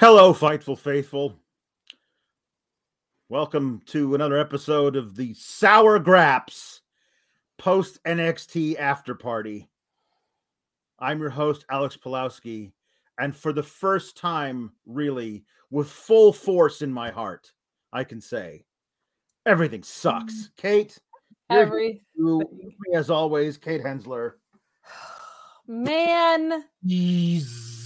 Hello, Fightful Faithful. Welcome to another episode of the Sour Grapes post NXT after party. I'm your host, Alex Pulowski, and for the first time, really, with full force in my heart, I can say everything sucks. Mm. Kate, you're Every you, as always, Kate Hensler. man, Jeez.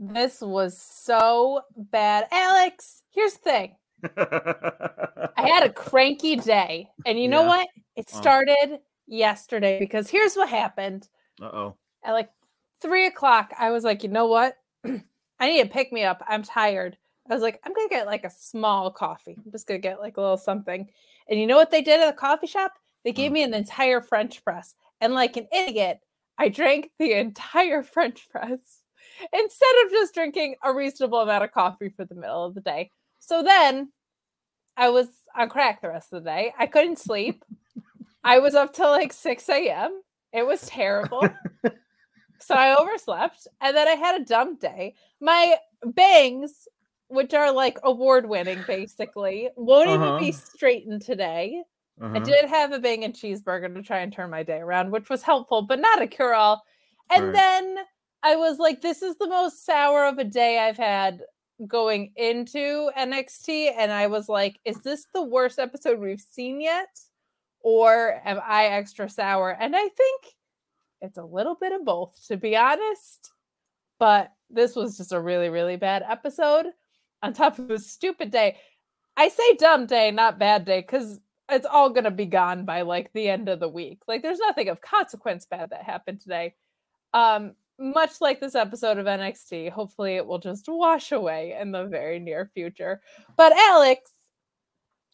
This was so bad. Alex, here's the thing. I had a cranky day, and you know what? It started yesterday because here's what happened. Uh oh. At like three o'clock, I was like, you know what? I need to pick me up. I'm tired. I was like, I'm gonna get like a small coffee. I'm just gonna get like a little something. And you know what they did at the coffee shop? They gave Mm. me an entire French press. And like an idiot, I drank the entire French press instead of just drinking a reasonable amount of coffee for the middle of the day. So then I was on crack the rest of the day. I couldn't sleep. I was up till like 6 a.m. It was terrible. so I overslept. And then I had a dumb day. My bangs, which are like award winning basically, won't even be Uh-huh. straightened today. I Uh-huh. did have a bang and cheeseburger to try and turn my day around, which was helpful, but not a cure all. And Right. then I was like, this is the most sour of a day I've had going into NXT. And I was like, is this the worst episode we've seen yet? Or am I extra sour? And I think it's a little bit of both, to be honest. But this was just a really, really bad episode on top of a stupid day. I say dumb day, not bad day, because it's all gonna be gone by like the end of the week. Like there's nothing of consequence bad that happened today. Um, much like this episode of NXT, hopefully it will just wash away in the very near future. But Alex,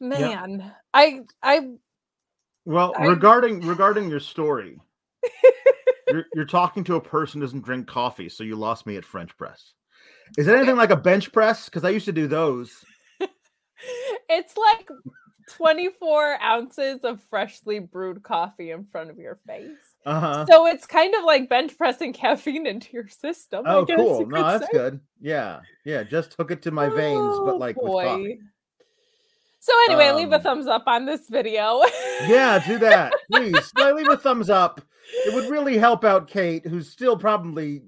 man, I I Well, I- regarding regarding your story, you're you're talking to a person who doesn't drink coffee, so you lost me at French press. Is it anything like a bench press? Because I used to do those. it's like 24 ounces of freshly brewed coffee in front of your face. Uh huh. So it's kind of like bench pressing caffeine into your system. I Oh, guess cool. No, that's say. good. Yeah, yeah. Just hook it to my veins, Oh, but like with coffee. So anyway, leave a Um, thumbs up on this video. Yeah, do that, please. Leave a thumbs up. It would really help out Kate, who's still probably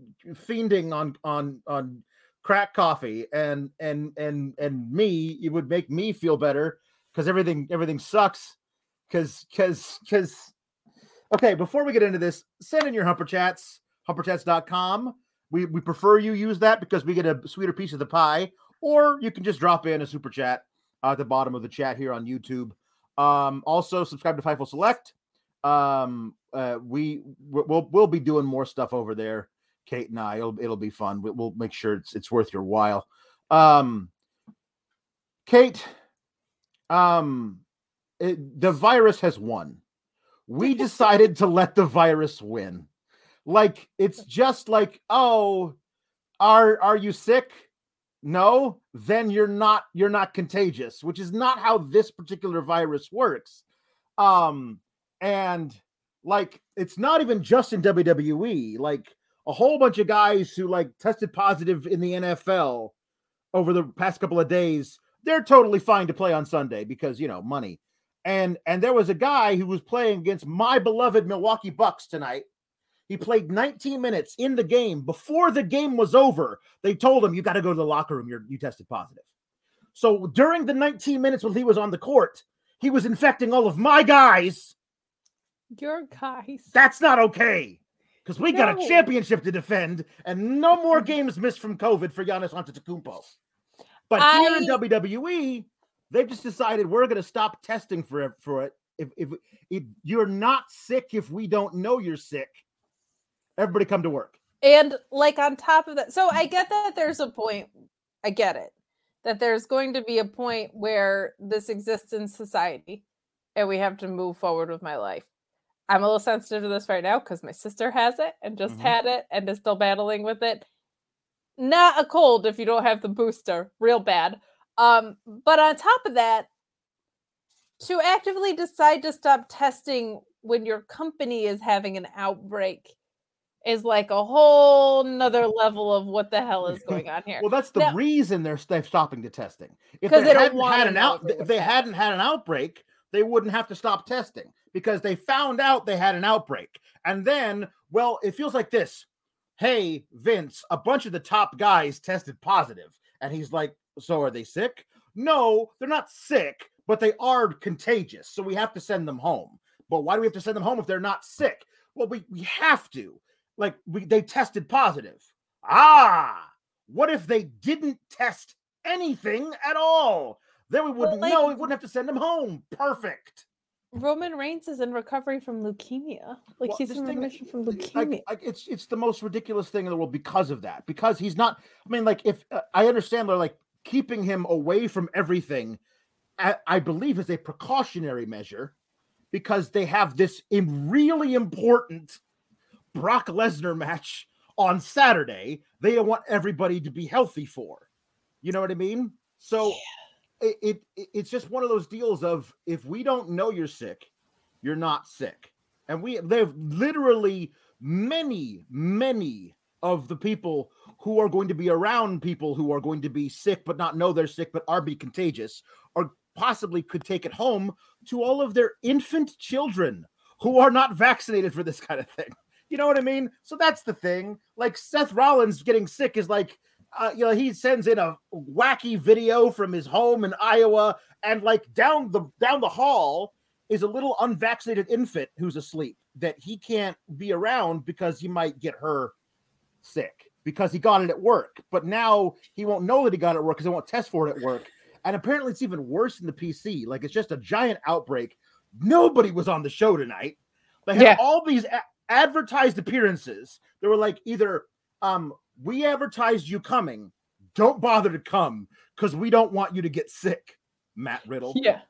fiending on on on crack coffee, and and and and me. It would make me feel better because everything everything sucks. Because because because. Okay, before we get into this, send in your humper chats, humperchats.com. We we prefer you use that because we get a sweeter piece of the pie, or you can just drop in a super chat uh, at the bottom of the chat here on YouTube. Um, also subscribe to Fightful Select. Um, uh, we we'll we'll be doing more stuff over there, Kate and I. It'll it'll be fun. We- We'll make sure it's it's worth your while. Um, Kate, um, it, the virus has won. We decided to let the virus win. Like it's just like, oh, are are you sick? No, then you're not you're not contagious, which is not how this particular virus works. Um and like it's not even just in WWE, like a whole bunch of guys who like tested positive in the NFL over the past couple of days, they're totally fine to play on Sunday because, you know, money. And and there was a guy who was playing against my beloved Milwaukee Bucks tonight. He played 19 minutes in the game. Before the game was over, they told him, You got to go to the locker room. You're, you tested positive. So during the 19 minutes while he was on the court, he was infecting all of my guys. Your guys. That's not okay. Because we got a championship to defend and no more mm-hmm. games missed from COVID for Giannis Antetokounmpo. But here in WWE, they've just decided we're going to stop testing for it. For it, if, if if you're not sick, if we don't know you're sick, everybody come to work. And like on top of that, so I get that there's a point. I get it that there's going to be a point where this exists in society and we have to move forward with my life. I'm a little sensitive to this right now because my sister has it and just Mhm. had it and is still battling with it. Not a cold if you don't have the booster, real bad. Um, but on top of that, to actively decide to stop testing when your company is having an outbreak is like a whole nother level of what the hell is going on here. Well, that's the Now- reason they're, they're stopping the testing. If they they hadn't had an out, if it if was they hadn't had an outbreak, they wouldn't have to stop testing because they found out they had an outbreak. And then, well, it feels like this. Hey, Vince, a bunch of the top guys tested positive. And he's like, So are they sick? No, they're not sick, but they are contagious. So we have to send them home. But why do we have to send them home if they're not sick? Well, we, we have to. Like we they tested positive. Ah, what if they didn't test anything at all? Then we wouldn't like- know. We wouldn't have to send them home. Perfect. Roman Reigns is in recovery from leukemia. Like Well, he's in remission from leukemia. like, it's it's the most ridiculous thing in the world because of that. Because he's not. I mean, like if uh, I understand, they're like keeping him away from everything. I, I believe is a precautionary measure because they have this really important Brock Lesnar match on Saturday. They want everybody to be healthy for. You know what I mean? So it, it it- it's just one of those deals of if we don't know you're sick, you're not sick. And we they've literally many, many of the people who are going to be around people who are going to be sick but not know they're sick but are be contagious or possibly could take it home to all of their infant children who are not vaccinated for this kind of thing. You know what I mean? So that's the thing. Like Seth Rollins getting sick is like uh, you know, he sends in a wacky video from his home in Iowa, and like down the down the hall is a little unvaccinated infant who's asleep that he can't be around because he might get her sick because he got it at work. But now he won't know that he got it at work because they won't test for it at work. And apparently, it's even worse in the PC. Like it's just a giant outbreak. Nobody was on the show tonight. They had Yeah. all these a- advertised appearances. They were like either um we advertised you coming. Don't bother to come because we don't want you to get sick, Matt Riddle. yeah.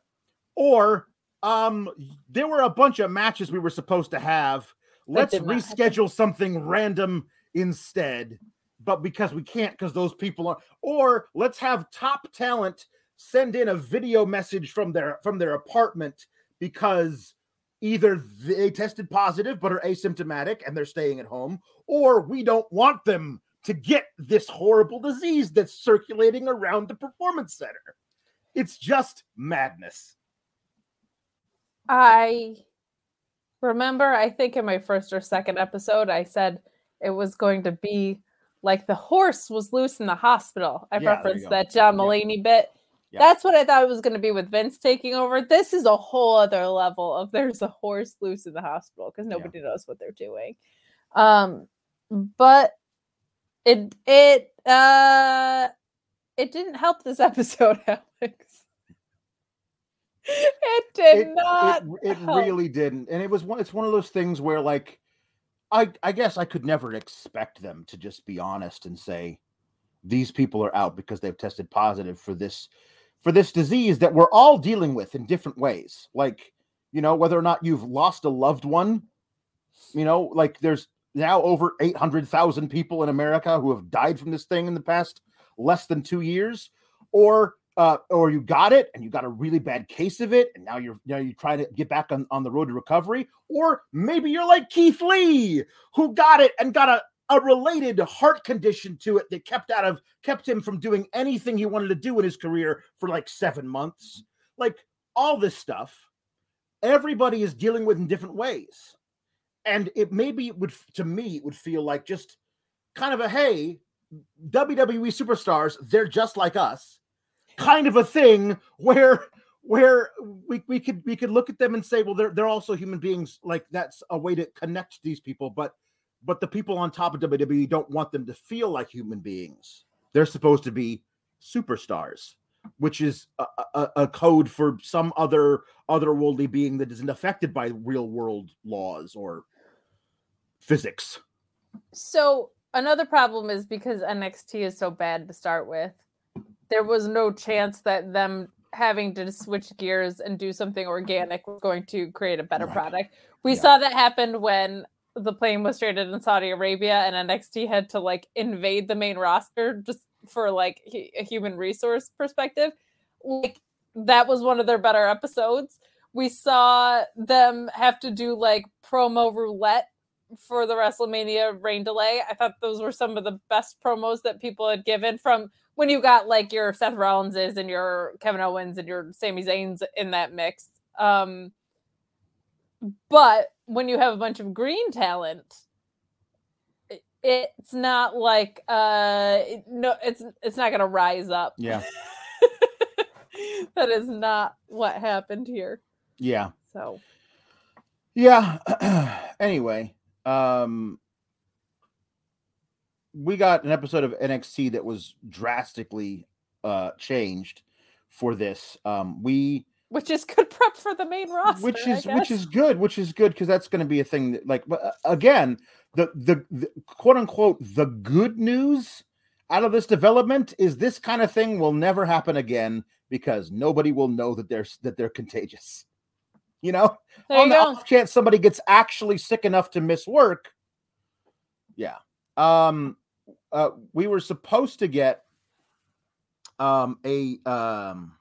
Or um there were a bunch of matches we were supposed to have. Let's did not happen. reschedule something random instead. But because we can't, because those people are, or let's have top talent send in a video message from their from their apartment because either they tested positive but are asymptomatic and they're staying at home, or we don't want them to get this horrible disease that's circulating around the performance center. It's just madness. I remember, I think in my first or second episode, I said it was going to be like the horse was loose in the hospital. I Yeah, referenced that John Yeah. Mulaney bit. Yeah. That's what I thought it was going to be with Vince taking over. This is a whole other level of there's a horse loose in the hospital because nobody knows what they're doing. Um, but it it uh it didn't help this episode, Alex. It did it, not. it, it really didn't and it was one it's one of those things where like i i guess i could never expect them to just be honest and say these people are out because they've tested positive for this for this disease that we're all dealing with in different ways. Like you know whether or not you've lost a loved one you know like there's now over 800,000 people in America who have died from this thing in the past less than 2 years or uh, or you got it and you got a really bad case of it and now you're you now you're trying to get back on, on the road to recovery or maybe you're like Keith Lee who got it and got a a related heart condition to it that kept out of kept him from doing anything he wanted to do in his career for like 7 months. Like all this stuff everybody is dealing with in different ways. And it maybe would to me it would feel like just kind of a hey WWE superstars they're just like us kind of a thing where where we, we could we could look at them and say well they're they're also human beings. Like that's a way to connect these people but but the people on top of WWE don't want them to feel like human beings. They're supposed to be superstars which is a, a, a code for some other otherworldly being that isn't affected by real world laws or physics. So another problem is because NXT is so bad to start with, there was no chance that them having to switch gears and do something organic was going to create a better Right. product. We Yeah. saw that happen when the plane was stranded in Saudi Arabia and NXT had to like invade the main roster just for like a human resource perspective. Like that was one of their better episodes. We saw them have to do like promo roulette for the WrestleMania rain delay. I thought those were some of the best promos that people had given from when you got like your Seth Rollinses and your Kevin Owens and your Sami Zayn's in that mix. Um, but when you have a bunch of green talent, it's not like uh no it's it's not gonna rise up. Yeah. That is not what happened here. Yeah. So. Yeah. Anyway um we got an episode of nxt that was drastically uh changed for this. Um we which is good prep for the main roster which is which is good which is good because that's going to be a thing that like uh, again the, the the quote unquote the good news out of this development is this kind of thing will never happen again because nobody will know that they're that they're contagious. You know? There on you the off chance somebody gets actually sick enough to miss work yeah. Um uh we were supposed to get um a um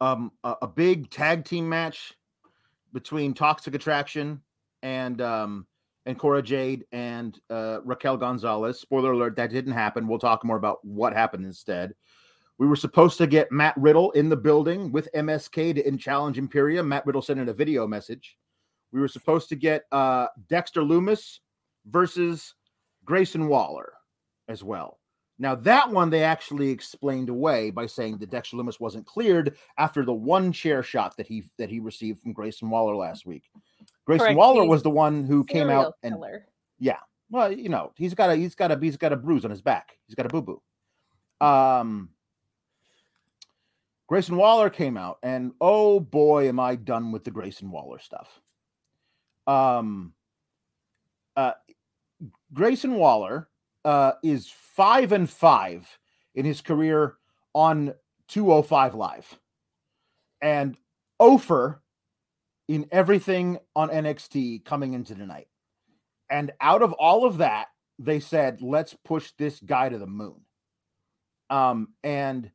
um a, big tag team match between toxic attraction and um and Cora Jade and uh, Raquel Gonzalez. Spoiler alert, that didn't happen. We'll talk more about what happened instead. We were supposed to get Matt Riddle in the building with MSK to challenge Imperium. Matt Riddle sent in a video message. We were supposed to get uh, Dexter Lumis versus Grayson Waller as well. Now that one they actually explained away by saying that Dexter Lumis wasn't cleared after the one chair shot that he that he received from Grayson Waller last week. Grayson Correct, Waller he's was the one who came out and killer. well, you know, he's got a he's got a he's got a bruise on his back. He's got a boo boo. Um, Grayson Waller came out, and oh boy, am I done with the Grayson Waller stuff. Um, uh, Grayson Waller uh, is five and five in his career on 205 Live, and Ofer in everything on NXT coming into tonight. And out of all of that, they said, let's push this guy to the moon. Um, and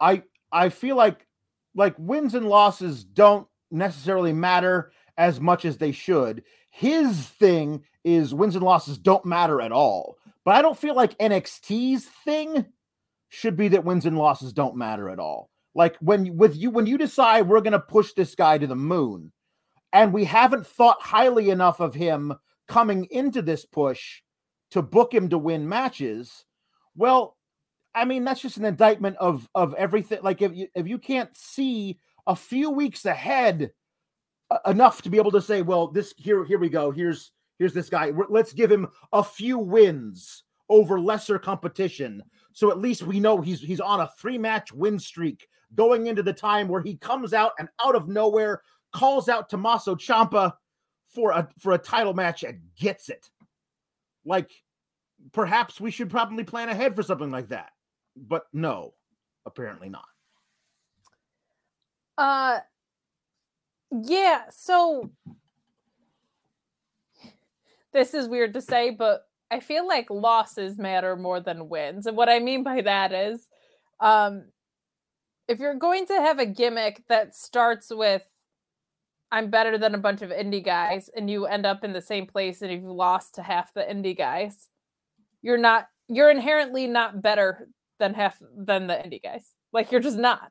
I I feel like like wins and losses don't necessarily matter as much as they should. His thing is wins and losses don't matter at all. But I don't feel like NXT's thing should be that wins and losses don't matter at all. Like when with you when you decide we're going to push this guy to the moon and we haven't thought highly enough of him coming into this push to book him to win matches, well, I mean that's just an indictment of of everything. Like if you if you can't see a few weeks ahead uh, enough to be able to say, well, this here here we go. Here's here's this guy. Let's give him a few wins over lesser competition, so at least we know he's he's on a three match win streak going into the time where he comes out and out of nowhere calls out Tommaso Ciampa for a for a title match and gets it. Like perhaps we should probably plan ahead for something like that. But no, apparently not. Uh yeah, so this is weird to say, but I feel like losses matter more than wins. And what I mean by that is um if you're going to have a gimmick that starts with I'm better than a bunch of indie guys and you end up in the same place and you've lost to half the indie guys, you're not you're inherently not better than half than the indie guys. Like you're just not.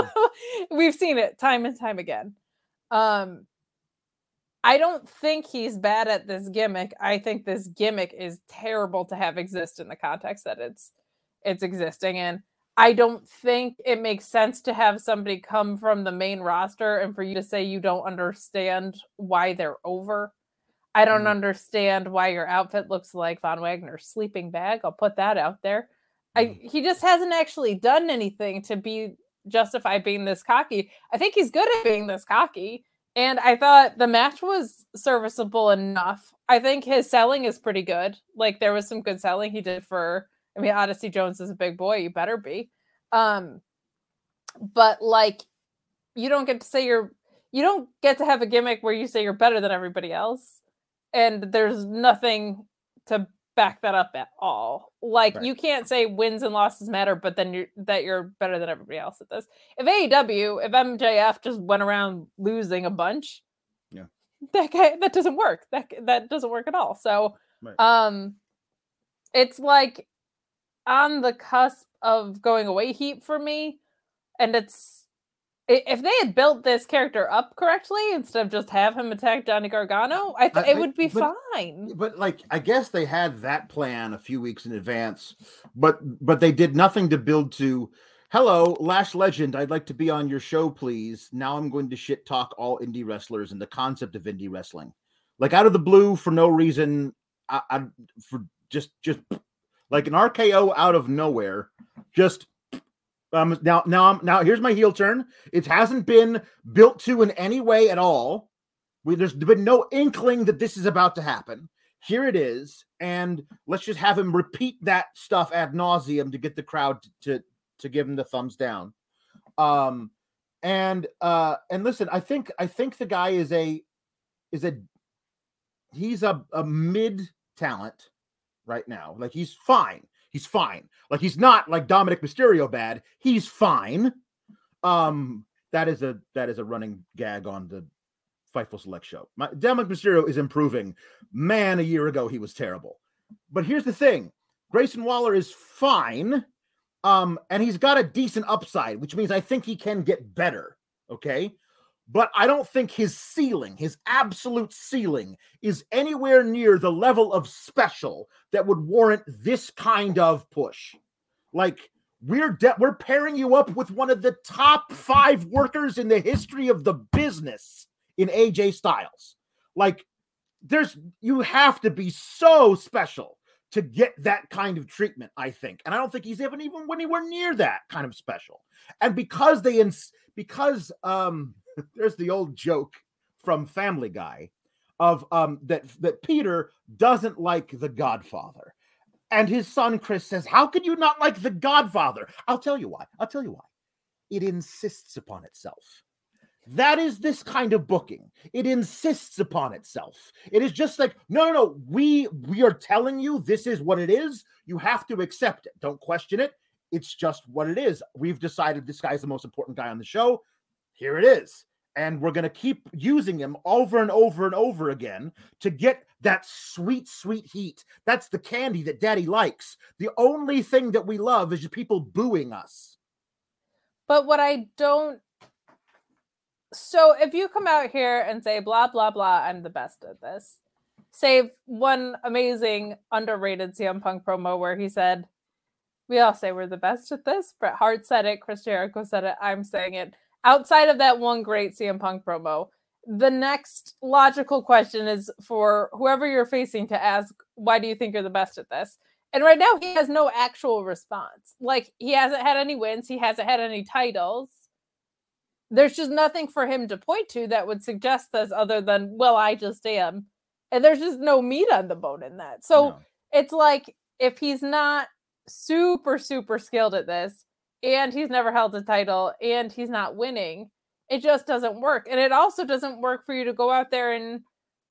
We've seen it time and time again. Um I don't think he's bad at this gimmick. I think this gimmick is terrible to have exist in the context that it's it's existing in. I don't think it makes sense to have somebody come from the main roster and for you to say you don't understand why they're over. I don't Mhm. understand why your outfit looks like Von Wagner's sleeping bag. I'll put that out there. I he just hasn't actually done anything to be justify being this cocky. I think he's good at being this cocky. And I thought the match was serviceable enough. I think his selling is pretty good. Like there was some good selling he did for I mean Odyssey Jones is a big boy, you better be. Um but like you don't get to say you're you don't get to have a gimmick where you say you're better than everybody else and there's nothing to back that up at all. Like Right. you can't say wins and losses matter, but then you're that you're better than everybody else at this. If AEW, if MJF just went around losing a bunch, Yeah. that guy that doesn't work. That that doesn't work at all. So Right. um it's like on the cusp of going away heat for me. And it's if they had built this character up correctly instead of just have him attack Johnny Gargano, I thought it would be but- fine. But like, I guess they had that plan a few weeks in advance, but but they did nothing to build to. Hello, Lash Legend. I'd like to be on your show, please. Now I'm going to shit talk all indie wrestlers and the concept of indie wrestling, like out of the blue for no reason. I, I for just just like an RKO out of nowhere. Just um now now I'm now here's my heel turn. It hasn't been built to in any way at all. We, there's been no inkling that this is about to happen. Here it is, and let's just have him repeat that stuff ad nauseum to get the crowd to to give him the thumbs down. Um, and uh, and listen, I think I think the guy is a is a he's a, a mid talent right now. Like he's fine. He's fine. Like he's not like Dominik Mysterio bad. He's fine. Um, that is a that is a running gag on the Fightful Select show. My, Dominik Mysterio is improving. Man, a year ago he was terrible. But here's the thing: Grayson Waller is fine, um, and he's got a decent upside, which means I think he can get better. Okay, but I don't think his ceiling, his absolute ceiling, is anywhere near the level of special that would warrant this kind of push. Like we're de- we're pairing you up with one of the top five workers in the history of the business in AJ Styles. Like there's you have to be so special to get that kind of treatment, I think. And I don't think he's even even anywhere near that kind of special. And because they ins- because um there's the old joke from Family Guy of um that that Peter doesn't like the Godfather. And his son Chris says, "How can you not like the Godfather?" I'll tell you why. I'll tell you why. It insists upon itself. That is this kind of booking. It insists upon itself. It is just like, no, no, no. We we are telling you this is what it is. You have to accept it. Don't question it. It's just what it is. We've decided this guy's the most important guy on the show. Here it is. And we're going to keep using him over and over and over again to get that sweet, sweet heat. That's the candy that daddy likes. The only thing that we love is people booing us. But what I don't so if you come out here and say blah blah blah, I'm the best at this. Save one amazing underrated CM Punk promo where he said, "We all say we're the best at this." Bret Hart said it, Chris Jericho said it, I'm saying it. Outside of that one great CM Punk promo, the next logical question is for whoever you're facing to ask, "Why do you think you're the best at this?" And right now he has no actual response. Like he hasn't had any wins, he hasn't had any titles there's just nothing for him to point to that would suggest this other than well i just am and there's just no meat on the bone in that so No. it's like if he's not super super skilled at this and he's never held a title and he's not winning it just doesn't work and it also doesn't work for you to go out there and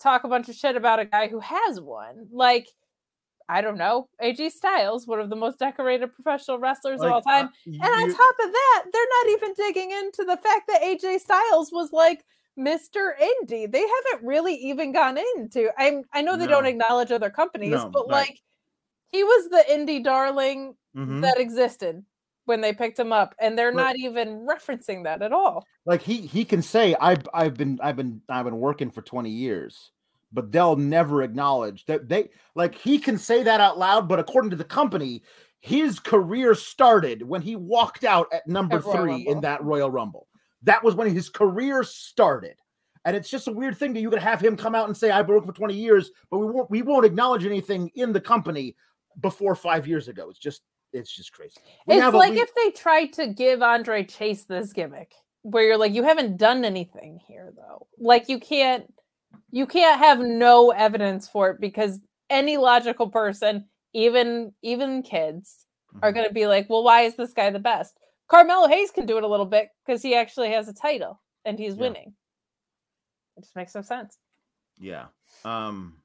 talk a bunch of shit about a guy who has one like i don't know aj styles one of the most decorated professional wrestlers of all Like, uh, time you- and on top of that, they're not even digging into the fact that AJ Styles was like Mr. Indie. They haven't really even gone into. I'm I know they don't acknowledge other companies, No, but like he was the indie darling Mhm. that existed when they picked him up, and they're But- not even referencing that at all. like he he can say I've I've been I've been I've been working for 20 years, but they'll never acknowledge that they like he can say that out loud, but according to the company, his career started when he walked out at number At Royal three in that Royal Rumble. That was when his career started. And it's just a weird thing that you could have him come out and say, I've been working for 20 years, but we won't we won't acknowledge anything in the company before five years ago. It's just it's just crazy. We it's like we- if they tried to give Andre Chase this gimmick, where you're like, you haven't done anything here, though. Like you can't, you can't have no evidence for it because any logical person, even even kids, are Mhm. going to be like, well, why is this guy the best? Carmelo Hayes can do it a little bit because he actually has a title and he's Yeah. winning. It just makes no sense. Yeah. Um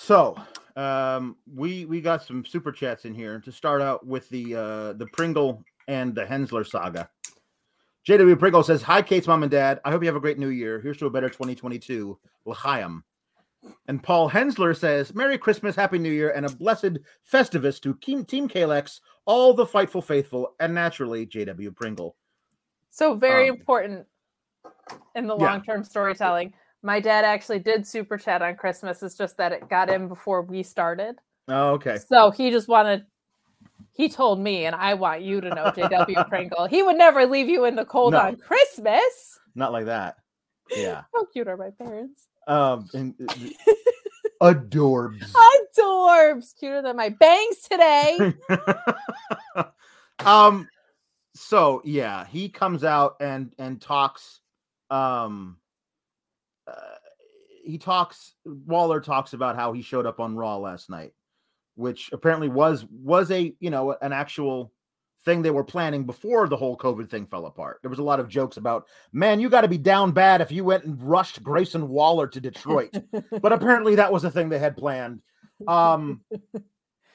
so um we we got some super chats in here to start out with the uh the Pringle and the Hensler saga. JW Pringle says, Hi, Kate's mom and dad. I hope you have a great new year. Here's to a better 2022. L'chaim. And Paul Hensler says, Merry Christmas, Happy New Year, and a blessed Festivus to Team Kalex, all the Fightful Faithful, and naturally, JW Pringle. So, very Um, important in the long term storytelling. My dad actually did super chat on Christmas. It's just that it got in before we started. Oh, okay. So he just wanted, he told me, and I want you to know, JW Pringle, he would never leave you in the cold No. on Christmas. Not like that. Yeah. How cute are my parents? Um, and, adorbs. Adorbs, cuter than my bangs today. um so yeah he comes out and and talks um uh, he talks waller talks about how he showed up on raw last night which apparently was was a you know an actual thing they were planning before the whole covid thing fell apart. There was a lot of jokes about man you got to be down bad if you went and rushed grayson waller to detroit. But apparently that was a thing they had planned. Um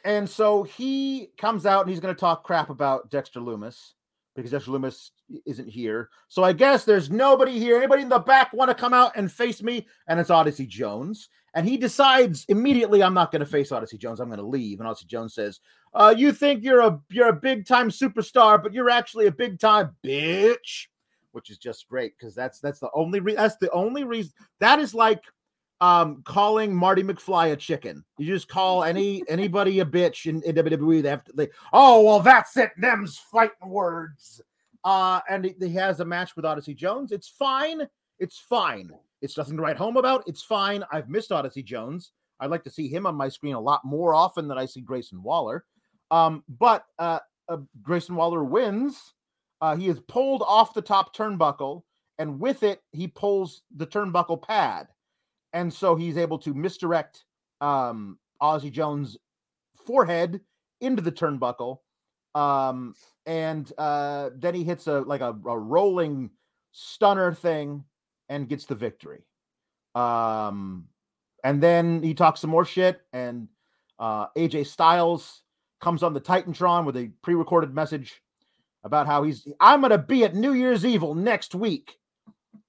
and so he comes out and he's going to talk crap about Dexter Lumis because Dexter Lumis isn't here. So I guess there's nobody here. Anybody in the back want to come out and face me? And it's Odyssey Jones. And he decides immediately, I'm not going to face Odyssey Jones. I'm going to leave. And Odyssey Jones says, uh, "You think you're a you're a big time superstar, but you're actually a big time bitch," which is just great because that's that's the only re- that's the only reason that is like um calling Marty McFly a chicken. You just call any anybody a bitch in, in WWE. They have to they oh well that's it, them's fighting words. Uh and he, he has a match with Odyssey Jones. It's fine. It's fine. It's nothing to write home about. It's fine. I've missed Odyssey Jones. I'd like to see him on my screen a lot more often than I see Grayson Waller. Um, but uh, uh Grayson Waller wins. Uh, he is pulled off the top turnbuckle, and with it, he pulls the turnbuckle pad and so he's able to misdirect um Ozzy Jones' forehead into the turnbuckle, um, and uh, then he hits a like a, a rolling stunner thing and gets the victory. Um, and then he talks some more shit, and uh, AJ Styles comes on the Titantron with a pre-recorded message about how he's I'm gonna be at New Year's Evil next week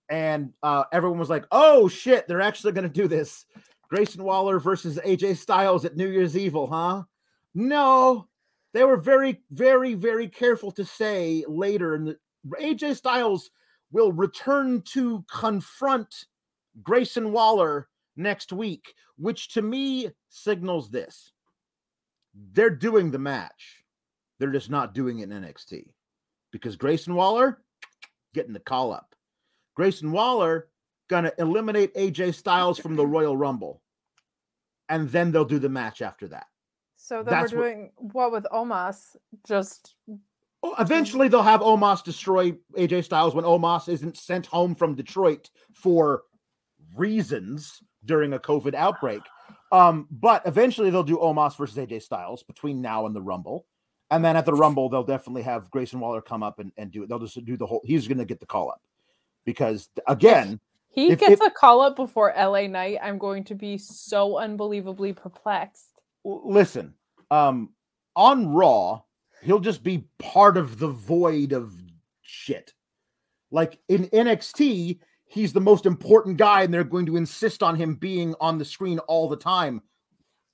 and uh, everyone was like, "Oh shit, they're actually going to do this." Grayson Waller versus AJ Styles at New Year's Evil, huh? No, they were very, very, very careful to say later, and AJ Styles will return to confront Grayson Waller next week, which to me signals this: they're doing the match, they're just not doing it in NXT because Grayson Waller getting the call up. Grayson Waller gonna eliminate AJ Styles from the Royal Rumble, and then they'll do the match after that. So then That's we're doing what with Omos? Just Oh, Eventually, they'll have Omos destroy AJ Styles when Omos isn't sent home from Detroit for reasons during a COVID outbreak. Um, but eventually, they'll do Omos versus AJ Styles between now and the Rumble. And then at the Rumble, they'll definitely have Grayson Waller come up and, and do it. They'll just do the whole, he's going to get the call up because, again, he If- gets if- a call up before LA Knight. I'm going to be so unbelievably perplexed. Listen, um, on Raw, he'll just be part of the void of shit. Like in NXT, he's the most important guy, and they're going to insist on him being on the screen all the time.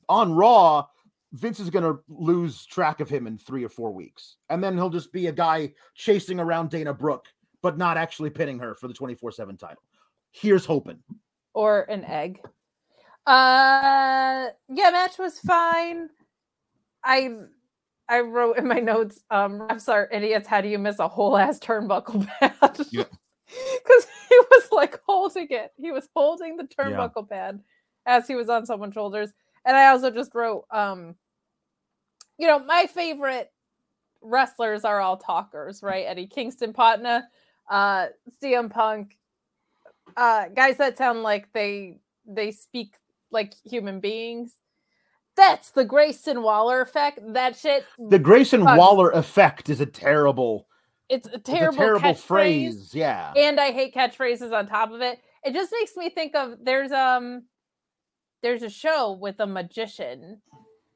On Raw, Vince is going to lose track of him in three or four weeks, and then he'll just be a guy chasing around Dana Brooke, but not actually pinning her for the 24 7 title. Here's hoping. or an egg. Uh yeah, match was fine. I I wrote in my notes, um, refs are idiots. How do you miss a whole ass turnbuckle pad? Yeah. Because he was like holding it. He was holding the turnbuckle pad as he was on someone's shoulders. And I also just wrote, um, you know, my favorite wrestlers are all talkers, right? Eddie Kingston, Patna, uh, CM Punk, uh, guys that sound like they they speak like human beings. That's the Grayson Waller effect. That shit. The Grayson. Waller effect is a terrible, It's a it's terrible, a terrible phrase. Yeah. and I hate catchphrases on top of it. It just makes me think of there's um there's a show with a magician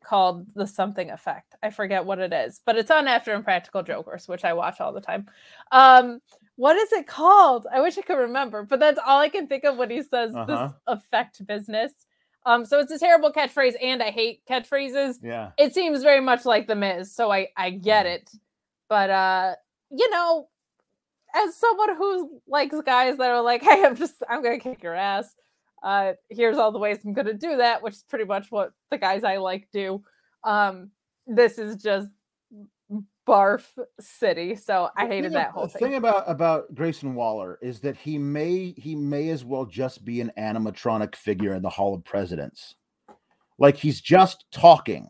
called the something effect. I forget what it is, but it's on After Impractical Jokers, which I watch all the time. Um, what is it called? I wish I could remember, but that's all I can think of when he says Uh-huh. this affect business. Um, so it's a terrible catchphrase, and I hate catchphrases. Yeah. It seems very much like the Miz, so I I get it. But uh, you know, as someone who likes guys that are like, hey, I'm just I'm gonna kick your ass. Uh, here's all the ways I'm gonna do that, which is pretty much what the guys I like do. Um, this is just barf city, so I hated that whole the thing. thing about about Grayson Waller is that he may he may as well just be an animatronic figure in the Hall of Presidents. Like he's just talking.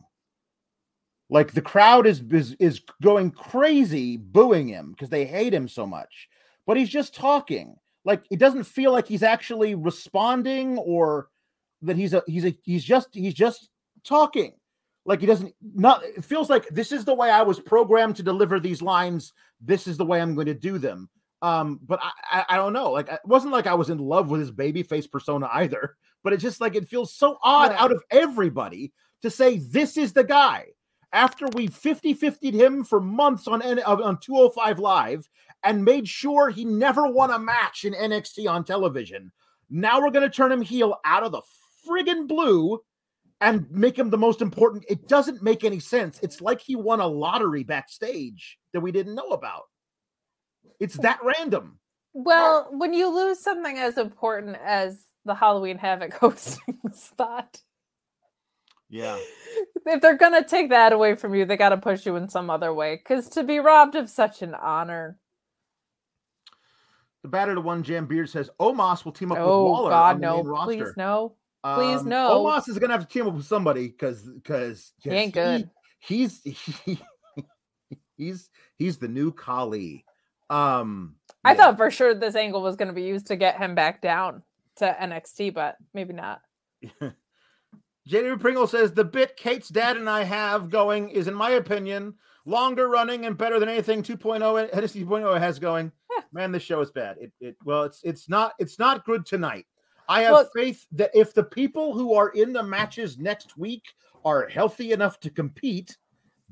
Like the crowd is is, is going crazy booing him because they hate him so much. But he's just talking. Like it doesn't feel like he's actually responding or that he's a he's a he's just he's just talking like he doesn't not it feels like this is the way i was programmed to deliver these lines. This is the way i'm going to do them. Um but i i, I don't know. Like it wasn't like i was in love with his baby face persona either but it's just like it feels so odd Right. out of everybody to say this is the guy. After we 50 50'd him for months on N- uh, on 205 live and made sure he never won a match in NXT on television now we're going to turn him heel out of the friggin' blue and make him the most important. It doesn't make any sense. It's like he won a lottery backstage that we didn't know about. It's that random. Well, when you lose something as important as the Halloween Havoc hosting spot, Yeah. if they're gonna take that away from you, they got to push you in some other way. Because to be robbed of such an honor, The batter to one jam beard says Omos will team up with oh Waller God, on the no, main roster. please no, please Um, no. Omos is gonna have to team up with somebody because because he ain't good. he's he, he's he's the new Khali. Um I yeah. thought for sure this angle was going to be used to get him back down to NXT, but maybe not. JD Pringle says the bit Kate's dad and I have going is, in my opinion, longer running and better than anything 2.0 NXT 2.0 has going. Yeah. Man, this show is bad. It, it well, it's it's not it's not good tonight. I have Look- faith that if the people who are in the matches next week are healthy enough to compete,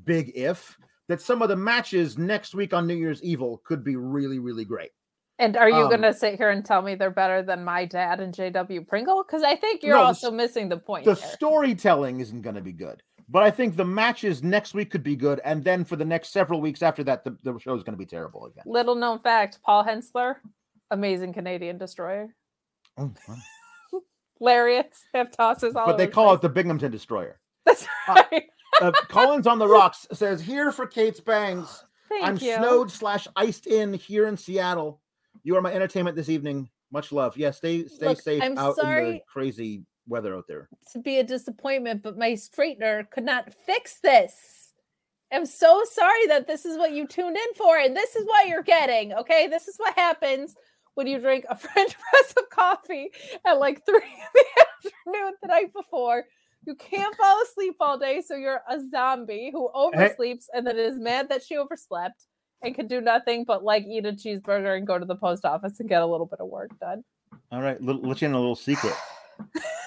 big if, that some of the matches next week on New Year's Evil could be really, really great. And are you Um, going to sit here and tell me they're better than my dad and JW Pringle? Because I think you're No, also s- missing the point. the storytelling isn't going to be good but i think the matches next week could be good and then for the next several weeks after that the, the show is going to be terrible again Little known fact: Paul Hensler, amazing Canadian destroyer. Oh, wow. Lariats have tosses all. but they call place. it the binghamton destroyer That's uh, right. uh, collins on the rocks says here for kate's bangs Thank i'm you. snowed slash iced in here in seattle you are my entertainment this evening much love yeah stay stay Look, safe I'm out in the sorry. crazy weather out there to be a disappointment, but my straightener could not fix this. I'm so sorry that this is what you tuned in for, and this is what you're getting. Okay, this is what happens when you drink a French press of coffee at like three in the afternoon the night before. You can't fall asleep all day, so you're a zombie who oversleeps and then is mad that she overslept and can do nothing but like eat a cheeseburger and go to the post office and get a little bit of work done. all right let, let you in a little secret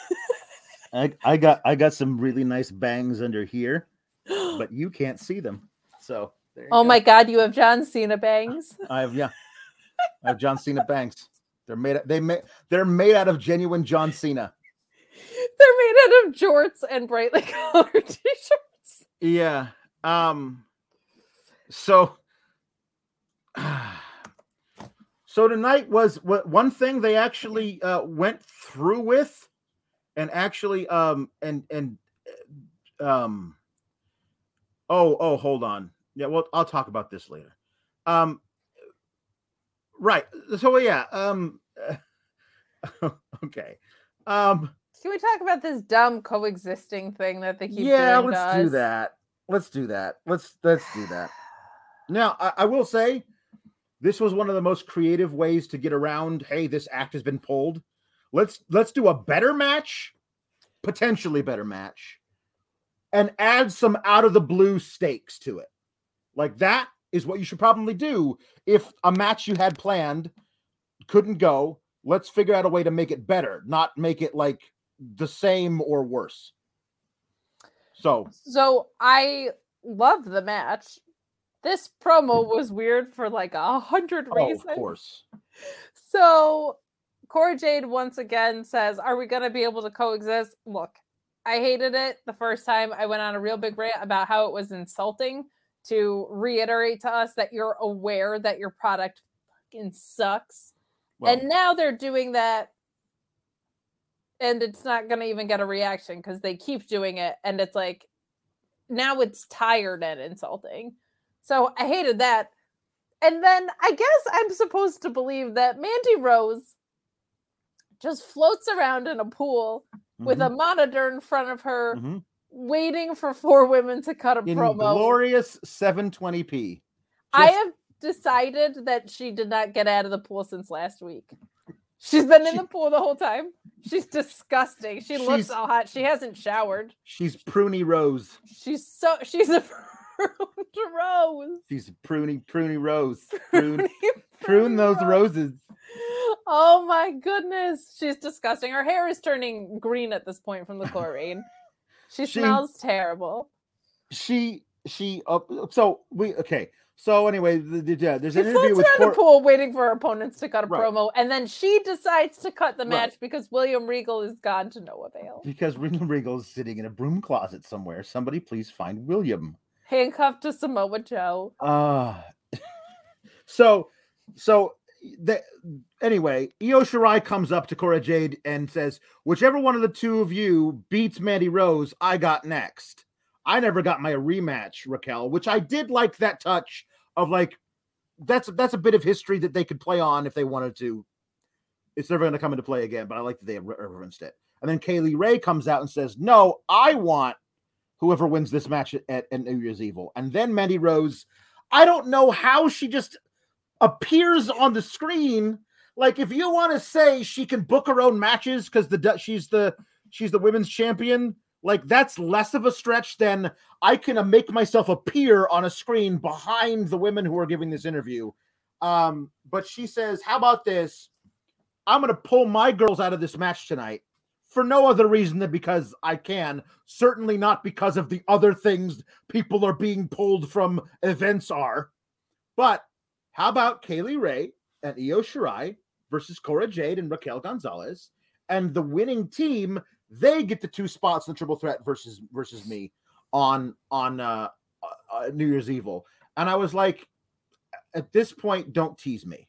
I, I got i got some really nice bangs under here but you can't see them. So there you oh go. my god, you have John Cena bangs. I have yeah, Have John Cena banks. They're made they made they're made out of genuine John Cena. They're made out of jorts and brightly colored t-shirts. Yeah. Um. So. So tonight was what one thing they actually uh, went through with, and actually um and and uh, um. Oh oh hold on yeah well I'll talk about this later, um. Right so yeah um. okay, um. Can we talk about this dumb coexisting thing that they keep yeah let's to do that let's do that let's let's do that now I, I will say this was one of the most creative ways to get around hey this act has been pulled let's let's do a better match potentially better match and add some out of the blue stakes to it like that is what you should probably do if a match you had planned couldn't go let's figure out a way to make it better not make it like the same or worse so So I love the match. this promo mm. was weird for like a hundred Oh, reasons. of course. So Cora Jade once again says, Are we going to be able to coexist? Look, I hated it the first time. I went on a real big rant about how it was insulting to reiterate to us that you're aware that your product fucking sucks. Well, and now they're doing that. And it's not going to even get a reaction because they keep doing it. And it's like, now it's tired and insulting. So I hated that. And then I guess I'm supposed to believe that Mandy Rose just floats around in a pool with a monitor in front of her, mhm. Waiting for four women to cut a in promo. glorious 720p. I Just- have decided that she did not get out of the pool since last week. She's been in She- the pool the whole time. She's disgusting. She looks so hot. She hasn't showered. she's pruny Rose. She's so she's a pruned rose. She's a pruny pruny Rose. Prune, prune those rose. roses. Oh my goodness. She's disgusting. Her hair is turning green at this point from the chlorine. She, She- smells terrible. She she uh, so we okay. So anyway, the, the, there's She an interview with Cor- the pool waiting for her opponents to cut a Right. promo, and then she decides to cut the Right. match because William Regal is gone to no avail. because William Regal is sitting in a broom closet somewhere. Somebody please find William. Handcuffed to Samoa Joe. Uh so so the, anyway, Io Shirai comes up to Cora Jade and says, "Whichever one of the two of you beats Mandy Rose, I got next." I never got my rematch, Raquel, which I did like that touch of like that's that's a bit of history that they could play on if they wanted to. It's never going to come into play again, but I like that they referenced uh, it. And then Kay Lee Ray comes out and says, "No, I want whoever wins this match at, at, at New Year's Evil." And then Mandy Rose, I don't know how she just appears on the screen. Like if you want to say she can book her own matches because the she's the she's the women's champion, like that's less of a stretch than I can uh, make myself appear on a screen behind the women who are giving this interview. Um, but she says, "How about this? I'm going to pull my girls out of this match tonight." For no other reason than because I can, certainly not because of the other things people are being pulled from events are. But how about Kay Lee Ray and Io Shirai versus Cora Jade and Raquel Gonzalez, and the winning team they get the two spots in the triple threat versus versus me on on uh, uh, New Year's Evil, and I was like, at this point, don't tease me.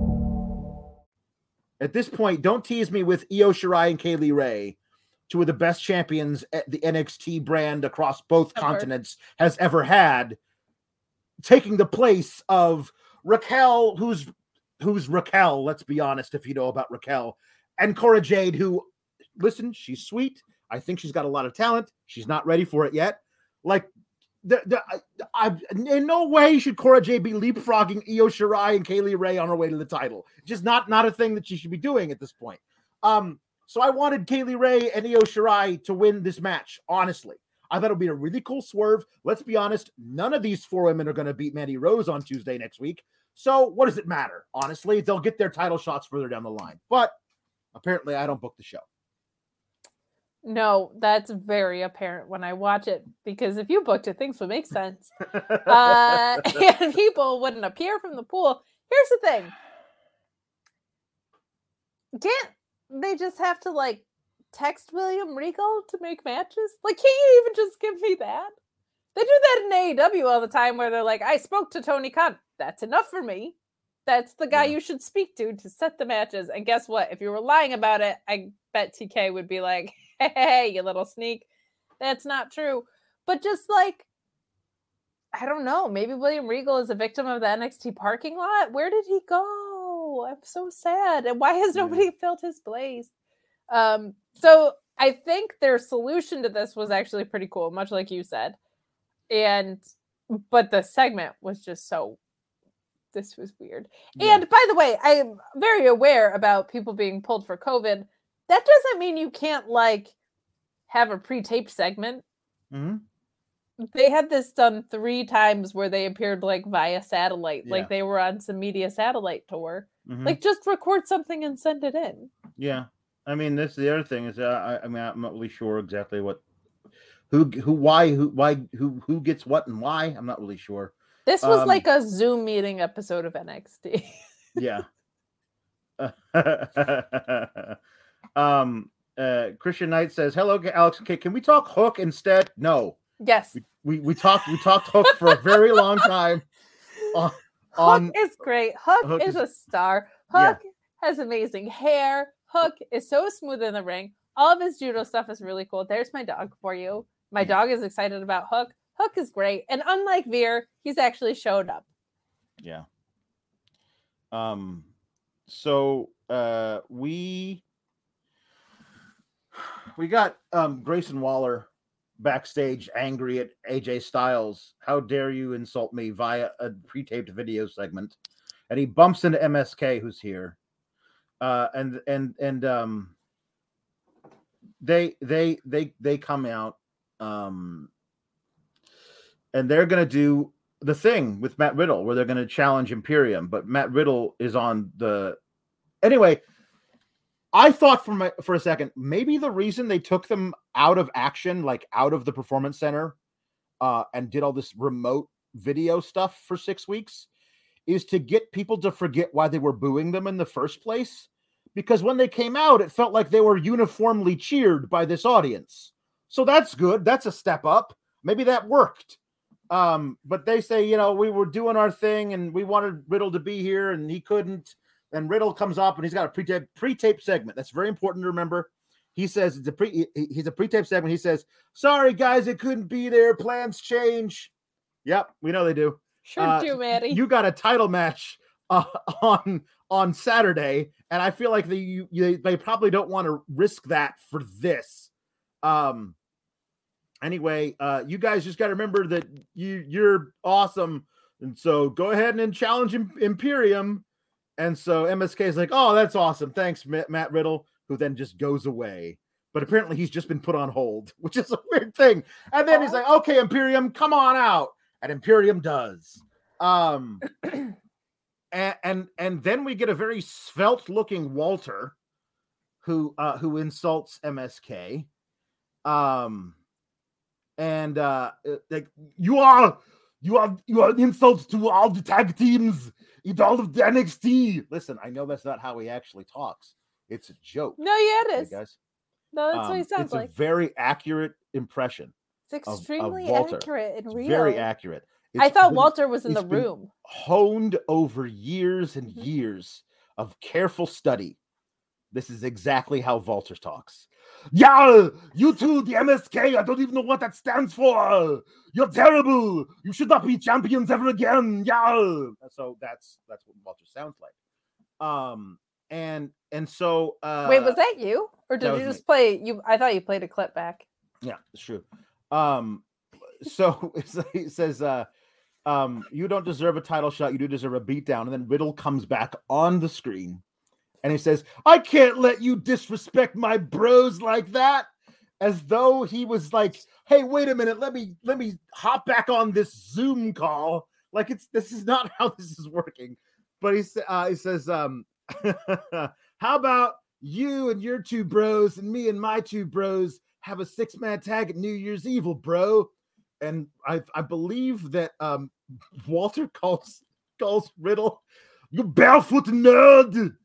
At this point, don't tease me with Io Shirai and Kay Lee Ray, two of the best champions at the NXT brand across both Ever. continents has ever had, taking the place of Raquel, who's who's Raquel. Let's be honest, if you know about Raquel, and Cora Jade, who, listen, she's sweet. I think she's got a lot of talent. She's not ready for it yet. Like, the, the, I, in no way should Cora Jade be leapfrogging Io Shirai and Kay Lee Ray on her way to the title. Just not not a thing that she should be doing at this point. Um, so I wanted Kay Lee Ray and Io Shirai to win this match. Honestly, I thought it would be a really cool swerve. Let's be honest, none of these four women are going to beat Mandy Rose on Tuesday next week. So what does it matter? Honestly, they'll get their title shots further down the line. But apparently, I don't book the show. No, that's very apparent when I watch it because if you booked it, things would make sense. uh, and people wouldn't appear from the pool. Here's the thing. Can't they just have to like text William Regal to make matches? Like, can't you even just give me that? They do that in AEW all the time where they're like, I spoke to Tony Khan. That's enough for me. That's the guy Yeah. you should speak to to set the matches. And guess what? If you were lying about it, I bet TK would be like, hey, you little sneak. That's not true. But just like, I don't know. Maybe William Regal is a victim of the NXT parking lot. Where did he go? I'm so sad. And why has Yeah. nobody filled his place? Um, so I think their solution to this was actually pretty cool, much like you said. And but the segment was just so this was weird. Yeah. And by the way, I'm very aware about people being pulled for COVID. That doesn't mean you can't like have a pre-taped segment. Mhm. They had this done three times where they appeared like via satellite, Yeah. like they were on some media satellite tour. Mhm. Like just record something and send it in. Yeah, I mean, this the other thing is, uh, I, I mean, I'm not really sure exactly what, who, who, why, who, why, who, who gets what and why. I'm not really sure. This was Um, like a Zoom meeting episode of NXT. Yeah. um. Uh. Christian Knight says, "Hello, Alex. Okay, can we talk Hook instead? No, yes. we we, we talked we talked Hook for a very long time. On, on Hook is great. Hook, Hook is, is- a star. Yeah. Hook has amazing hair. Hook is so smooth in the ring. All of his judo stuff is really cool. There's my dog for you. My dog is excited about Hook. Hook is great. And unlike Veer, he's actually showed up. Yeah. Um so uh we we got um Grayson Waller backstage angry at AJ Styles. How dare you insult me via a pre-taped video segment? And he bumps into MSK who's here. Uh and and and um they they they they come out um and they're going to do the thing with Matt Riddle where they're going to challenge Imperium, but Matt Riddle is on the anyway. I thought for my for a second maybe the reason they took them out of action, like out of the performance center, uh, and did all this remote video stuff for six weeks, is to get people to forget why they were booing them in the first place. Because when they came out, it felt like they were uniformly cheered by this audience. So that's good. That's a step up. Maybe that worked. Um, but they say, you know, we were doing our thing and we wanted Riddle to be here and he couldn't. And Riddle comes up and he's got a pre-tape pre-tape segment. That's very important to remember. He says it's a pre he- he's a pre-tape segment. He says, "Sorry guys, it couldn't be there. Plans change." Yep, we know they do. Sure Uh, do, Maddie. You got a title match uh, on on Saturday, and I feel like they you, you, they probably don't want to risk that for this. Um. Anyway, uh, you guys just got to remember that you you're awesome, and so go ahead and challenge Imperium. And so MSK is like, "Oh, that's awesome, thanks, Matt Riddle," who then just goes away. But apparently, he's just been put on hold, which is a weird thing. And then he's like, "Okay, Imperium, come on out," and Imperium does. Um, and and and then we get a very svelte looking Walter who uh who insults MSK. Um and uh uh, like you are you are you are an insult to all the tag teams all of the NXT. Listen, I know that's not how he actually talks. It's a joke. no, yeah, it is. guys. No, that's what he Um, sounds it's like. a very accurate impression. It's of extremely Walter. accurate and real. very accurate. I thought been- Walter was in the room. honed over years and Mhm. years of careful study. This is exactly how Walter talks. Yeah, you two, the MSK, I don't even know what that stands for. You're terrible. You should not be champions ever again. Yeah. So that's that's what Walter sounds like. Um and and so uh Wait, was that you? Or did you me. just play you I thought you played a clip back. Yeah, it's true. Um, so it says, uh, um, you don't deserve a title shot, you do deserve a beatdown. And then Riddle comes back on the screen and he says, I can't let you disrespect my bros like that. As though he was like, hey, wait a minute, let me let me hop back on this Zoom call. Like it's this is not how this is working. But he, uh, he says, um, how about you and your two bros and me and my two bros have a six man tag at New Year's Evil, bro. And I I believe that um Walter calls calls Riddle, you barefoot nerd.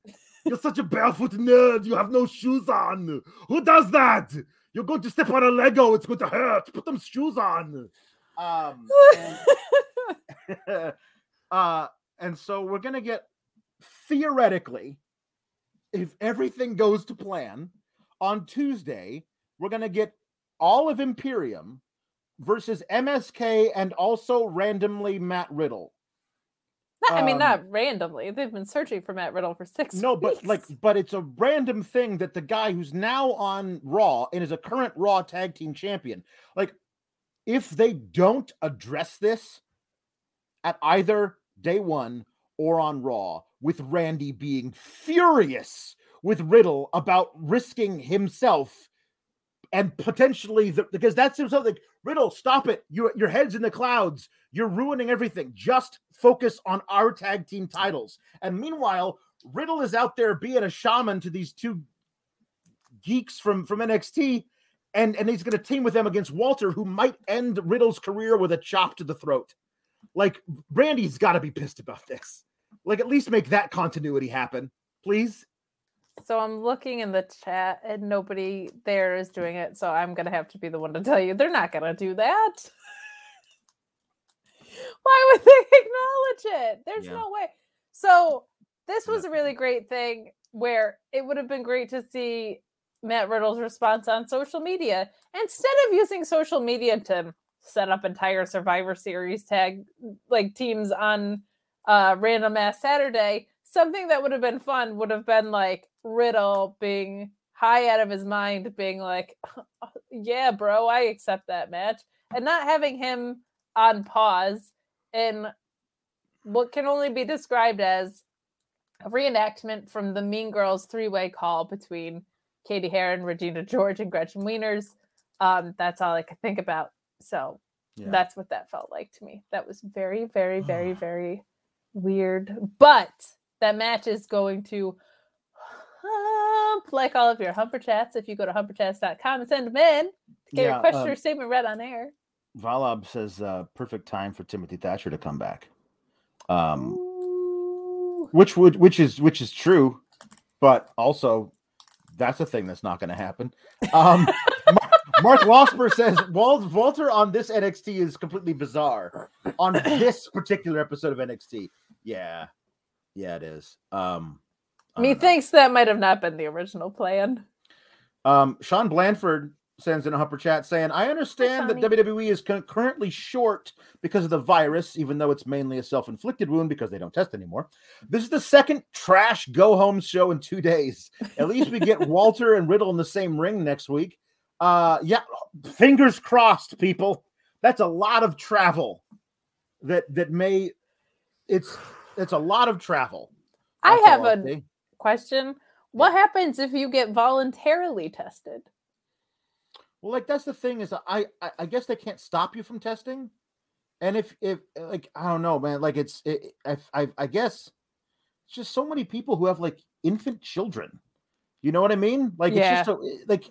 You're such a barefoot nerd. You have no shoes on. Who does that? You're going to step on a Lego. It's going to hurt. Put them shoes on. Um, and, uh, and so we're gonna get theoretically, if everything goes to plan, on Tuesday, we're gonna get all of Imperium versus MSK and also randomly Matt Riddle. I mean, Um, not randomly. They've been searching for Matt Riddle for six. No, but like, but it's a random thing that the guy who's now on Raw and is a current Raw Tag Team Champion, like, if they don't address this at either day one or on Raw with Randy being furious with Riddle about risking himself and potentially the, because that's something Riddle, stop it. You, your head's in the clouds. You're ruining everything. Just focus on our tag team titles. And meanwhile, Riddle is out there being a shaman to these two geeks from from NXT, and and he's going to team with them against Walter, who might end Riddle's career with a chop to the throat. Like Randy's got to be pissed about this. Like at least make that continuity happen, please. So I'm looking in the chat and nobody there is doing it. So I'm gonna have to be the one to tell you they're not gonna do that. Why would they acknowledge it? There's Yeah. no way. So this was a really great thing where it would have been great to see Matt Riddle's response on social media instead of using social media to set up entire Survivor Series tag like teams on uh random ass Saturday. Something that would have been fun would have been like Riddle being high out of his mind, being like, "Yeah, bro, I accept that match," and not having him on pause in what can only be described as a reenactment from the Mean Girls three-way call between Cady Heron, Regina George, and Gretchen Wieners. Um, that's all I could think about. So Yeah. that's what that felt like to me. That was very, very, very, very weird. But that match is going to hump like all of your humper chats. If you go to humperchats.com and send them in to get Yeah, your question um, or statement read on air. Valab says uh, perfect time for Timothy Thatcher to come back. Um, Ooh. which would which is which is true, but also that's a thing that's not going to happen. Um, Mark Losper says Wal- Walter on this NXT is completely bizarre. On this particular episode of NXT, yeah, yeah, it is. Um, I don't know. Methinks that might have not been the original plan. Um, Sean Blanford sends in a Humper chat saying, I understand that WWE is currently short because of the virus, even though it's mainly a self inflicted wound because they don't test anymore. This is the second trash go home show in two days. At least we get Walter and Riddle in the same ring next week. Uh, yeah, fingers crossed, people. That's a lot of travel that that may it's it's a lot of travel. I have a say. question. What happens if you get voluntarily tested? Well, like that's the thing is I, I I guess they can't stop you from testing, and if if like I don't know, man, like it's it, I I I guess it's just so many people who have like infant children. You know what I mean? Like Yeah. it's just so eh, like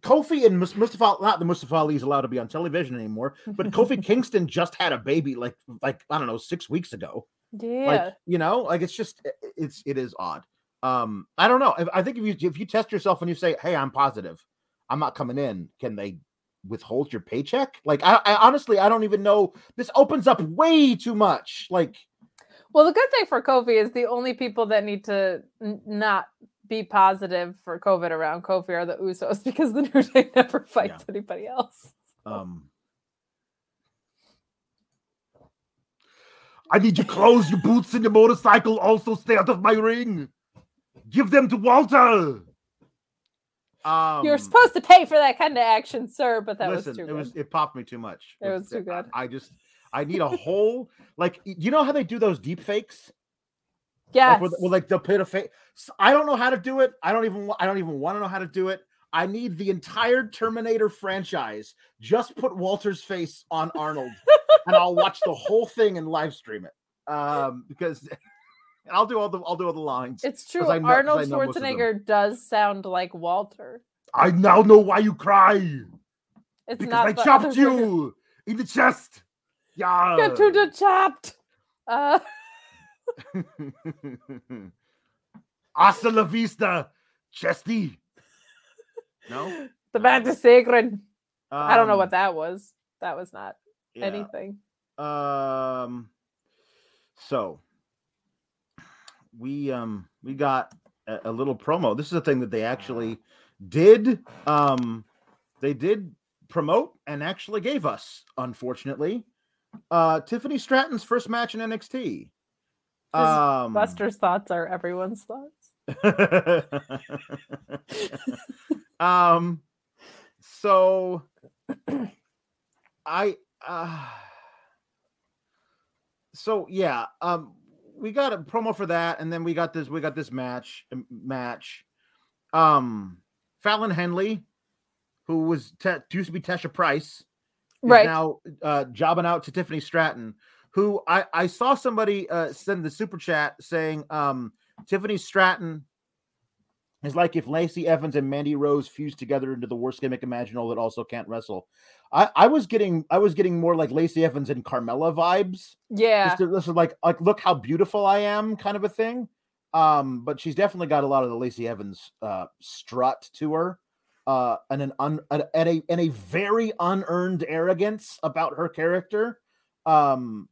Kofi and Mustafa. Not the Mustafa Ali is allowed to be on television anymore, but Kofi Kingston just had a baby like like I don't know six weeks ago Yeah. like you know like it's just it's it is odd um i don't know if, i think if you if you test yourself and you say hey i'm positive i'm not coming in can they withhold your paycheck like i, I honestly i don't even know this opens up way too much like Well, the good thing for Kofi is the only people that need to n- not be positive for COVID around Kofi are the Usos because the New Day never fights anybody else. um i need your clothes your boots and your motorcycle also stay out of my ring give them to walter um You're supposed to pay for that kind of action, sir, but that Listen, was too it good. was it popped me too much. It was too I- good. I, just I need a whole like you know how they do those deep fakes? Yeah. Like, with, with, like they'll put a face. I don't know how to do it. I don't even I don't even want to know how to do it. I need the entire Terminator franchise. Just put Walter's face on Arnold, and I'll watch the whole thing and live stream it. Um, because and I'll do all the I'll do all the lines. it's true. Know- Arnold know most of them. Schwarzenegger does sound like Walter. I now know why you cry It's because not I chopped you in the chest. Yeah. Get to the chopped. Uh, Hasta la vista, Chesty. No, the band is sacred. I don't know Um, what that was. That was not yeah. anything. Um. So we um we got a, a little promo. This is a thing that they actually did. Um, they did promote and actually gave us. Unfortunately, uh, Tiffany Stratton's first match in NXT. Um, Buster's thoughts are everyone's thoughts. um so i uh so yeah um we got a promo for that, and then we got this we got this match match. Um, Fallon Henley, who was te- used to be Tesha Price, is Right. now uh, jobbing out to Tiffany Stratton, who I I saw somebody uh, send the super chat saying um Tiffany Stratton is like if Lacey Evans and Mandy Rose fused together into the worst gimmick imaginable that also can't wrestle. I, I was getting I was getting more like Lacey Evans and Carmella vibes. yeah. This is like like look how beautiful I am kind of a thing. Um, but she's definitely got a lot of the Lacey Evans uh strut to her. Uh and an un and a, and a and a very unearned arrogance about her character. Um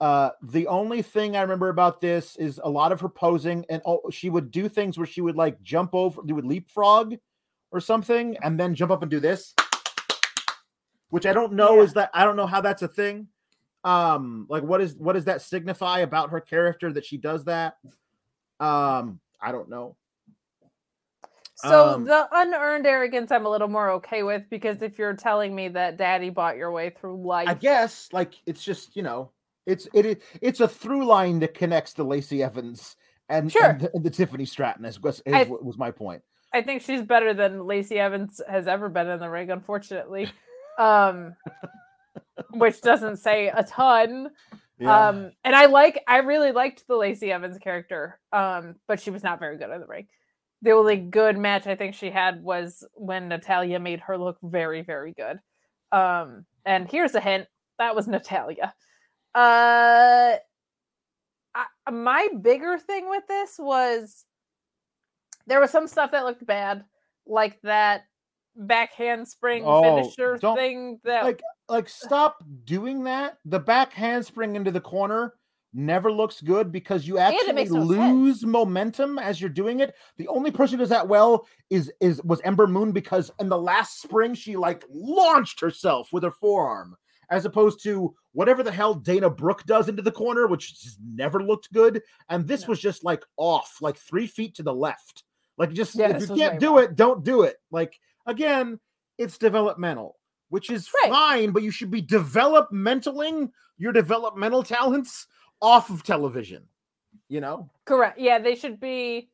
uh the only thing I remember about this is a lot of her posing and oh she would do things where she would like jump over, do would leapfrog or something, and then jump up and do this. Which I don't know Yeah. is that I don't know how that's a thing um like what is what does that signify about her character that she does that um i don't know So Um, the unearned arrogance I'm a little more okay with because if you're telling me that daddy bought your way through life, i guess like it's just you know it's it is it's a through line that connects the lacey evans and, Sure. and, the, and the tiffany stratton is, was, is I- what was my point I think she's better than Lacey Evans has ever been in the ring, unfortunately. Um which doesn't say a ton. Um and I like I really liked the Lacey Evans character. Um, but she was not very good in the ring. The only good match I think she had was when Natalya made her look very, very good. Um, and here's a hint that was Natalya. Uh I, my bigger thing with this was there was some stuff that looked bad, like that back handspring Oh, finisher thing that like like stop doing that the back handspring into the corner never looks good because you actually no lose sense. momentum as you're doing it the only person who does that well is is was ember moon because in the last spring she like launched herself with her forearm as opposed to whatever the hell dana brooke does into the corner which just never looked good and this No. was just like off like three feet to the left like just Yeah, if you can't do wrong. it don't do it like again it's developmental which is Right. fine, but you should be developmentaling your developmental talents off of television. You know? Correct. Yeah, they should be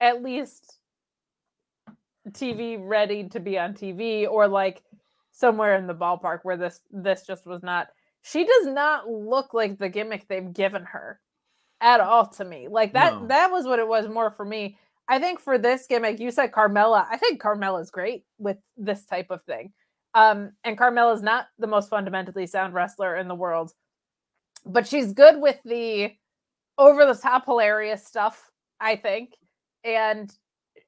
at least TV ready to be on TV or like somewhere in the ballpark where this this just was not. She does not look like the gimmick they've given her at all to me. Like that No. that was what it was more for me. I think for this gimmick, you said Carmella. I think Carmella's great with this type of thing. Um, and Carmella's not the most fundamentally sound wrestler in the world, but she's good with the over the top hilarious stuff, I think. And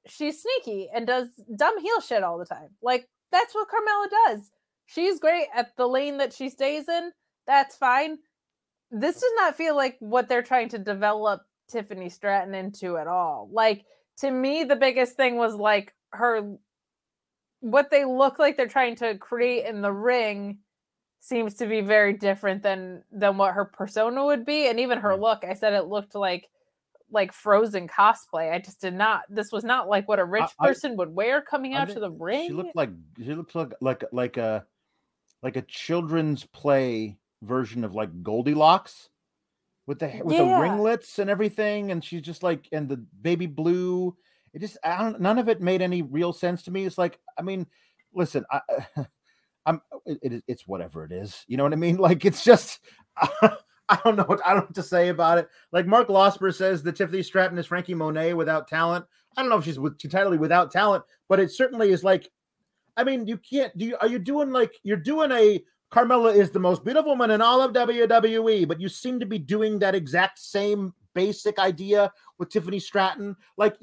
she's sneaky and does dumb heel shit all the time. Like that's what Carmella does. She's great at the lane that she stays in. That's fine. This does not feel like what they're trying to develop Tiffany Stratton into at all. Like to me, the biggest thing was like her what they look like they're trying to create in the ring seems to be very different than than what her persona would be and even her mm. look i said it looked like like frozen cosplay i just did not this was not like what a rich I- person would wear coming I out to the ring She looked like she looks like like like a like a children's play version of like Goldilocks with the with Yeah. the ringlets and everything, and she's just like and the baby blue. It just I don't, none of it made any real sense to me. It's like I mean, listen, I, I'm it, it, it's whatever it is. You know what I mean? Like it's just. I don't know what I don't know what to say about it. Like Mark Losper says the Tiffany Stratton is Frankie Monet without talent. I don't know if she's with, totally without talent, but it certainly is like, I mean, you can't do. You, are you doing like you're doing a Carmella is the most beautiful woman in all of WWE, but you seem to be doing that exact same basic idea with Tiffany Stratton. Like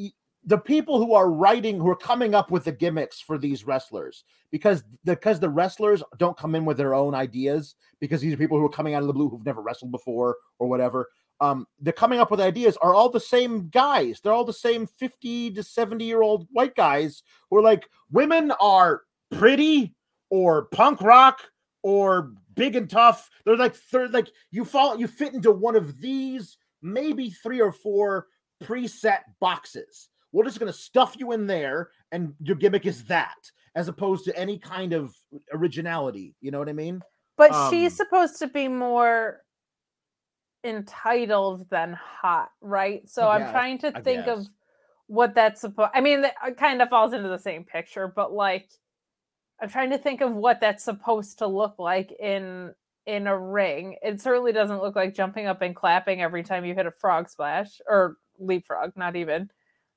the people who are writing, who are coming up with the gimmicks for these wrestlers, because because the wrestlers don't come in with their own ideas, because these are people who are coming out of the blue who've never wrestled before or whatever um, they're coming up with ideas are all the same guys. They're all the same 50 to 70 year old white guys who are like, women are pretty or punk rock or big and tough. They're like, they're like, you fall, you fit into one of these, maybe three or four preset boxes. We're just going to stuff you in there, and your gimmick is that, as opposed to any kind of originality. You know what I mean? but um, she's supposed to be more entitled than hot, right? So I'm trying to I think of what that's supposed. I mean, it kind of falls into the same picture, but like, I'm trying to think of what that's supposed to look like in in a ring. It certainly doesn't look like jumping up and clapping every time you hit a frog splash or leapfrog, not even.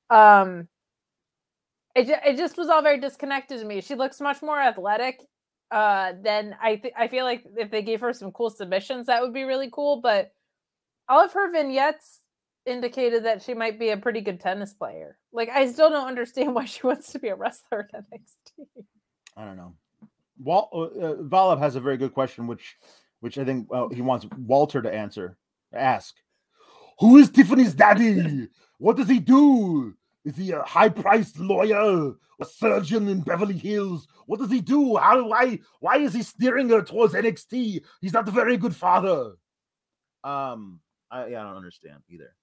Um, it it just was all very disconnected to me. She looks much more athletic. Uh, then I th- I feel like if they gave her some cool submissions, that would be really cool. But all of her vignettes indicated that she might be a pretty good tennis player. Like I still don't understand why she wants to be a wrestler at NXT. I don't know. Wal- uh, uh, Valov has a very good question, which, which I think uh, he wants Walter to answer. Ask, who is Tiffany's daddy? What does he do? Is he a high-priced lawyer, a surgeon in Beverly Hills? What does he do? How? Why? Why is he steering her towards NXT? He's not a very good father. Um, I, yeah, I don't understand either.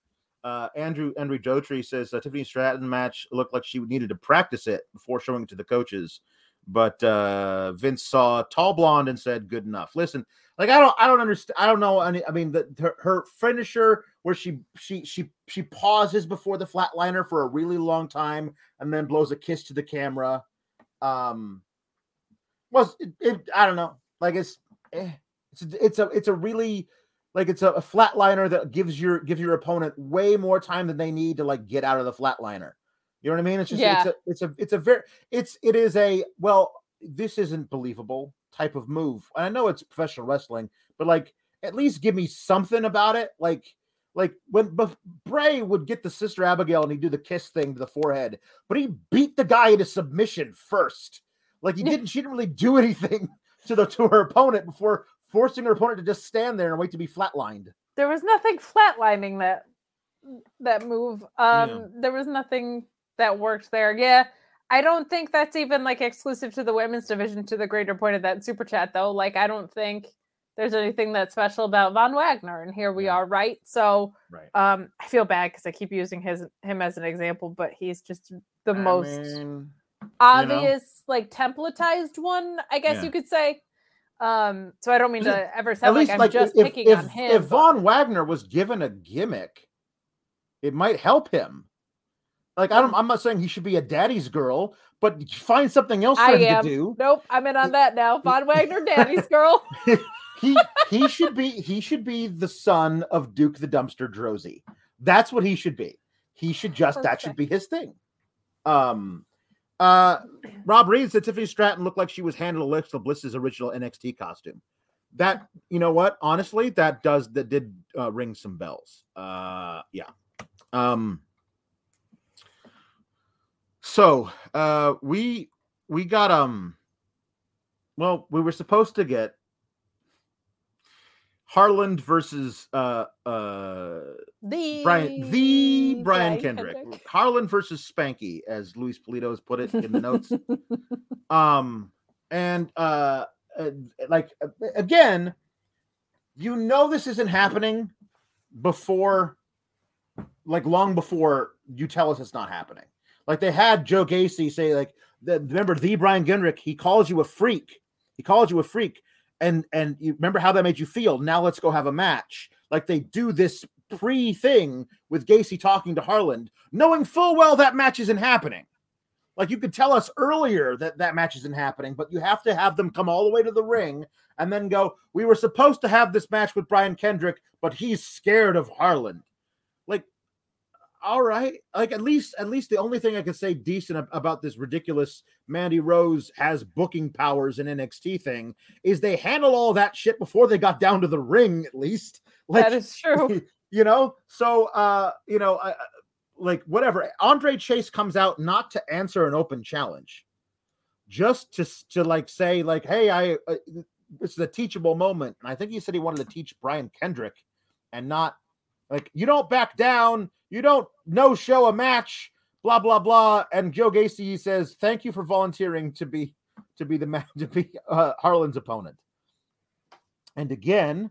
Uh, Andrew Andrew Dotry says uh, Tiffany Stratton match looked like she needed to practice it before showing it to the coaches but uh Vince saw tall blonde and said good enough. Listen, like I don't I don't understand I don't know any I mean the her, her finisher where she she she she pauses before the flatliner for a really long time and then blows a kiss to the camera um was it, it I don't know like it's eh, it's a, it's a it's a really like it's a, a flatliner that gives your gives your opponent way more time than they need to like get out of the flatliner. You know what I mean? It's just Yeah. it's a it's a it's a very it's it is a well this isn't believable type of move. And I know it's professional wrestling, but like at least give me something about it. Like like when Bef- Bray would get the sister Abigail and he'd do the kiss thing to the forehead, but he beat the guy into submission first. Like he didn't she didn't really do anything to the to her opponent before forcing her opponent to just stand there and wait to be flatlined. There was nothing flatlining that that move. Um, Yeah. there was nothing that worked there. Yeah. I don't think that's even like exclusive to the women's division to the greater point of that super chat though. Like I don't think there's anything that's special about Von Wagner and here we are, right? So Right. um I feel bad because I keep using his him as an example, but he's just the most obvious, like templatized one, I guess Yeah. you could say. Um, so I don't mean to ever at sound like least I'm like just if, picking if, on him. if Von Wagner was given a gimmick, it might help him. Like I don't, I'm not saying he should be a daddy's girl, but find something else for I him am. to do. Nope, I'm in on that now. Von Wagner, Daddy's girl. He he should be he should be the son of Duke the Dumpster Droese. That's what he should be. He should just that should be his thing. Um, uh, Rob Reed said Tiffany Stratton looked like she was handed Alexa Bliss's original NXT costume. That you know what? Honestly, that does that did uh, ring some bells. Uh, yeah. Um. So uh, we we got um. Well, we were supposed to get Harland versus uh uh The Brian the Brian Kendrick. Harland versus Spanky, as Luis Polito has put it in the notes. um and uh, uh like uh, again, you know this isn't happening before like long before you tell us it's not happening. Like they had Joe Gacy say like the, remember the Brian Kendrick, he calls you a freak. He called you a freak and and you remember how that made you feel. Now let's go have a match. Like they do this pre thing with Gacy talking to Harland, knowing full well that match isn't happening. Like you could tell us earlier that that match isn't happening, but you have to have them come all the way to the ring and then go. We were supposed to have this match with Brian Kendrick, but he's scared of Harland. All right, like at least at least the only thing I can say decent about this ridiculous Mandy Rose has booking powers in NXT thing is they handle all that shit before they got down to the ring. At least, like that is true. you know? So uh you know I, I- like whatever. Andre chase comes out not to answer an open challenge. Just to to like say like hey i uh, this is a teachable moment. And i think he said he wanted to teach brian kendrick and not like you don't back down you don't no show a match blah blah blah and joe gacy says thank you for volunteering to be to be the man to be uh, harland's opponent and again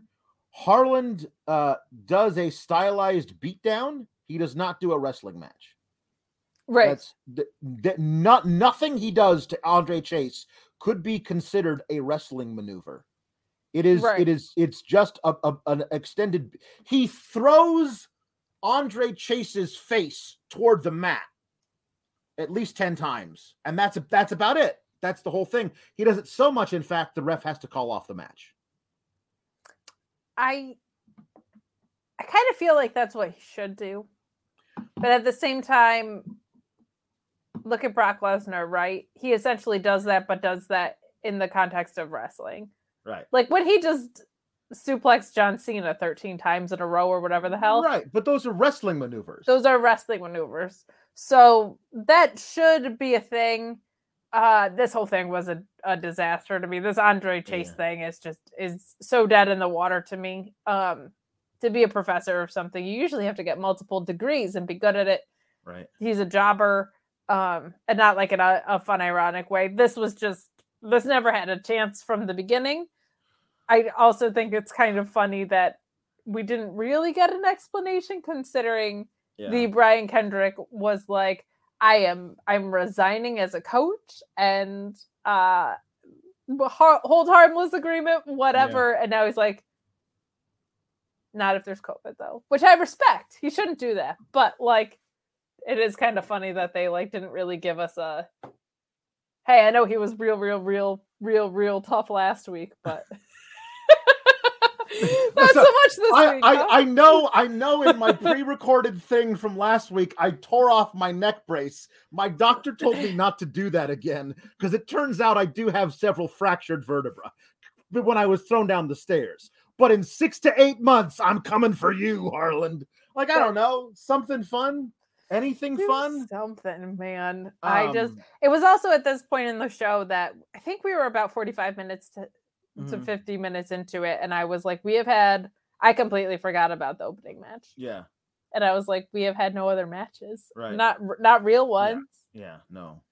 Harland uh, does a stylized beatdown. He does not do a wrestling match. right. That's th- th- not nothing he does to Andre Chase could be considered a wrestling maneuver. It is Right. it is it's just a, a an extended he throws Andre Chase's face toward the mat at least 10 times. And that's that's about it. That's the whole thing. He does it so much, in fact, the ref has to call off the match. I I kind of feel like that's what he should do. But at the same time, look at Brock Lesnar, right? He essentially does that, but does that in the context of wrestling. Right. Like when he just suplexed John Cena 13 times in a row or whatever the hell. Right. But those are wrestling maneuvers. Those are wrestling maneuvers. So that should be a thing. Uh this whole thing was a, a disaster to me. This Andre Chase Yeah. thing is just is so dead in the water to me. Um to be a professor of something, you usually have to get multiple degrees and be good at it. right. He's a jobber, um, and not like in a, a fun, ironic way. This was just this never had a chance from the beginning. I also think it's kind of funny that we didn't really get an explanation considering Yeah. the Brian Kendrick was like, I am I'm resigning as a coach and uh hold harmless agreement, whatever. And now he's like, not if there's COVID though, which I respect. He shouldn't do that. But like it is kind of funny that they like didn't really give us a hey, I know he was real, real, real, real, real tough last week, but not so So, much this I, week. huh? I, I know I know in my pre-recorded thing from last week I tore off my neck brace. My doctor told me not to do that again because it turns out I do have several fractured vertebrae but when I was thrown down the stairs. But in six to eight months, I'm coming for you, Harland. Like I don't know, something fun, anything Do fun. something, man. I just Um, it was also at this point in the show that I think we were about 45 minutes to, to mhm, 50 minutes into it and I was like we have had I completely forgot about the opening match. yeah, And I was like we have had no other matches. Right. Not not real ones. yeah, no.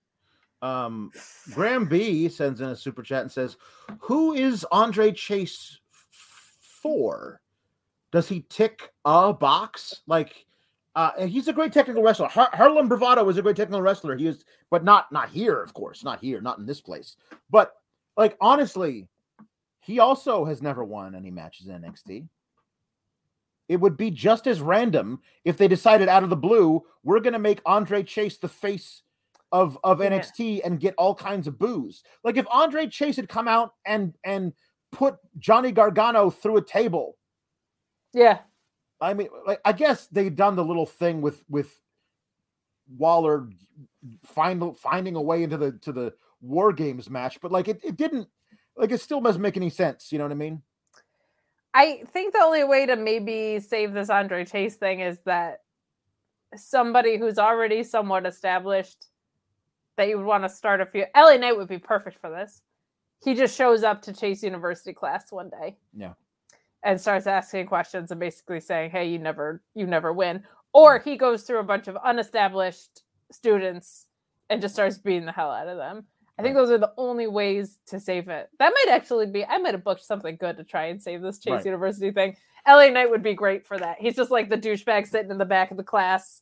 Um, Graham B sends in a super chat and says, "Who is Andre Chase f- for? Does he tick a box? Like, uh, he's a great technical wrestler. Har- Harlem Bravado is a great technical wrestler. He is, but not not here, of course, not here, not in this place. But like, honestly, he also has never won any matches in NXT. Mm-hmm. It would be just as random if they decided out of the blue, we're going to make Andre Chase the face of of Yeah. NXT and get all kinds of boos. Like if Andre Chase had come out and and put Johnny Gargano through a table, Yeah. I mean, like I guess they'd done the little thing with with Waller find finding a way into the to the War Games match, but like it, it didn't like it still doesn't make any sense. You know what I mean? I think the only way to maybe save this Andre Chase thing is that somebody who's already somewhat established that you would want to start a few. LA Knight would be perfect for this. He just shows up to Chase University class one day. Yeah. And starts asking questions and basically saying, "Hey, you never, you never win." Or he goes through a bunch of unestablished students and just starts beating the hell out of them. I think those are the only ways to save it. That might actually be. I might have booked something good to try and save this Chase Right. University thing. LA Knight would be great for that. He's just like the douchebag sitting in the back of the class,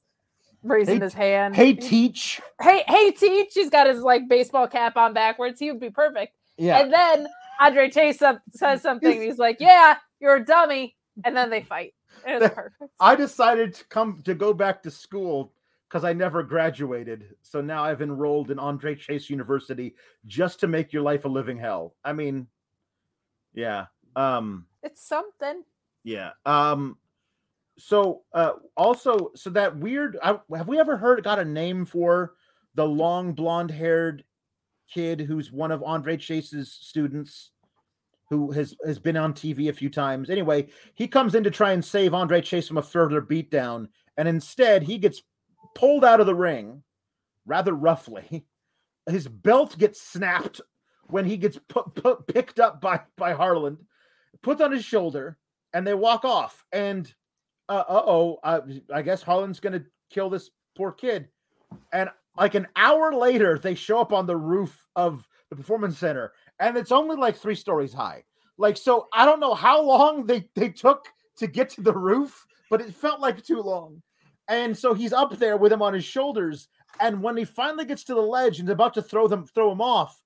raising Hey, his hand. Hey, teach. hey, hey, teach. He's got his like baseball cap on backwards. He would be perfect. Yeah. And then Andre Chase up, says something. He's like, "Yeah, you're a dummy," and then they fight. And it's perfect. I decided to come to go back to school because I never graduated. So now I've enrolled in Andre Chase University just to make your life a living hell. I mean, yeah. Um, It's something. yeah. Um, so uh also so that weird I, have we ever heard got a name for the long blonde haired kid who's one of Andre Chase's students who has has been on TV a few times. Anyway, he comes in to try and save Andre Chase from a further beatdown, and instead he gets pulled out of the ring rather roughly. His belt gets snapped when he gets put, put picked up by by Harland, put on his shoulder, and they walk off. And uh oh, uh, I guess Harland's gonna kill this poor kid. And like an hour later, they show up on the roof of the performance center, and it's only like three stories high. Like, so I don't know how long they they took to get to the roof, but it felt like too long. And so he's up there with him on his shoulders, and when he finally gets to the ledge and is about to throw them throw him off,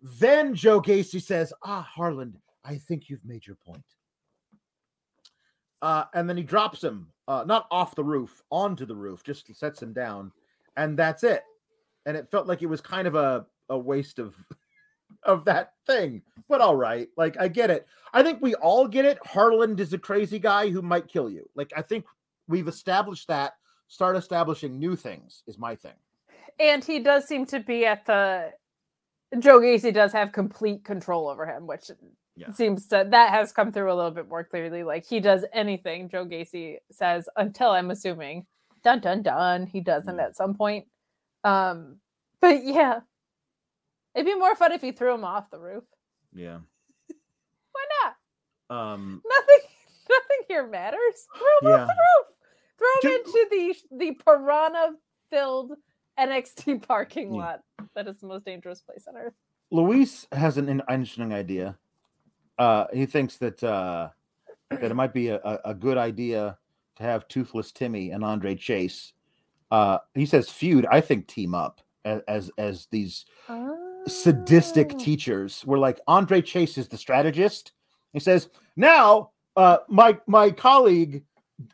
then Joe Gacy says, "Ah, Harland, I think you've made your point. Uh, and then he drops him, uh, not off the roof, onto the roof, just sets him down, and that's it. And it felt like it was kind of a, a waste of of that thing. But all right, like I get it. I think we all get it. Harland is a crazy guy who might kill you. Like I think we've established that. Start establishing new things is my thing. And he does seem to be at the Joe Gacy does have complete control over him, which Yeah. seems to that has come through a little bit more clearly. Like he does anything Joe Gacy says until I'm assuming dun dun dun he doesn't Mm. at some point. Um but yeah. It'd be more fun if you threw him off the roof. Yeah. Why not? Um. Nothing nothing here matters. Throw him Yeah. off the roof. Throw him into the the piranha filled NXT parking Yeah. lot. That is the most dangerous place on earth. Luis has an interesting idea. Uh, he thinks that uh, that it might be a, a, good idea to have Toothless Timmy and Andre Chase. Uh, he says feud. I think team up as as, as these sadistic Oh. teachers. Where like Andre Chase is the strategist. He says now uh, my my colleague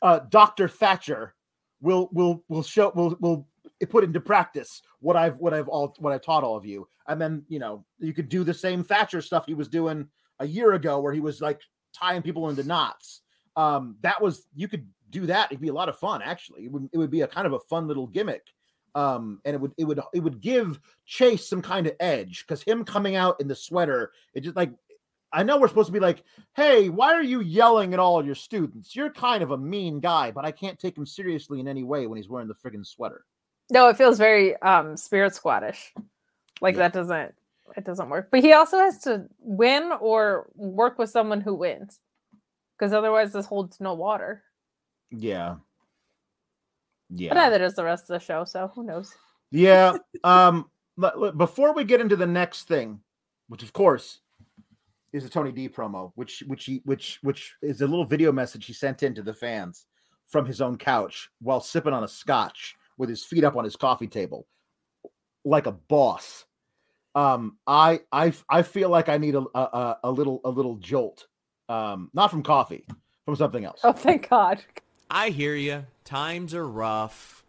uh, Doctor Thatcher will will will show will will put into practice what I've what I've all what I taught all of you. And then you know you could do the same Thatcher stuff he was doing a year ago, where he was like tying people into knots. Um, that was you could do that. It'd be a lot of fun. Actually, it would it would be a kind of a fun little gimmick. Um, and it would it would it would give Chase some kind of edge because him coming out in the sweater, it just like I know we're supposed to be like, hey, why are you yelling at all your students? You're kind of a mean guy, but I can't take him seriously in any way when he's wearing the friggin' sweater. No, it feels very um spirit squattish. Like Yeah. that doesn't it doesn't work. But he also has to win or work with someone who wins. Because otherwise this holds no water. Yeah. Yeah. But neither does the rest of the show, so who knows? Yeah. Um before we get into the next thing, which of course is a Tony D promo, which which he which which is a little video message he sent in to the fans from his own couch while sipping on a scotch with his feet up on his coffee table like a boss. Um I I I feel like I need a a, a- a little a little jolt. Um not from coffee, from something else. Oh thank God. I hear you. Times are rough.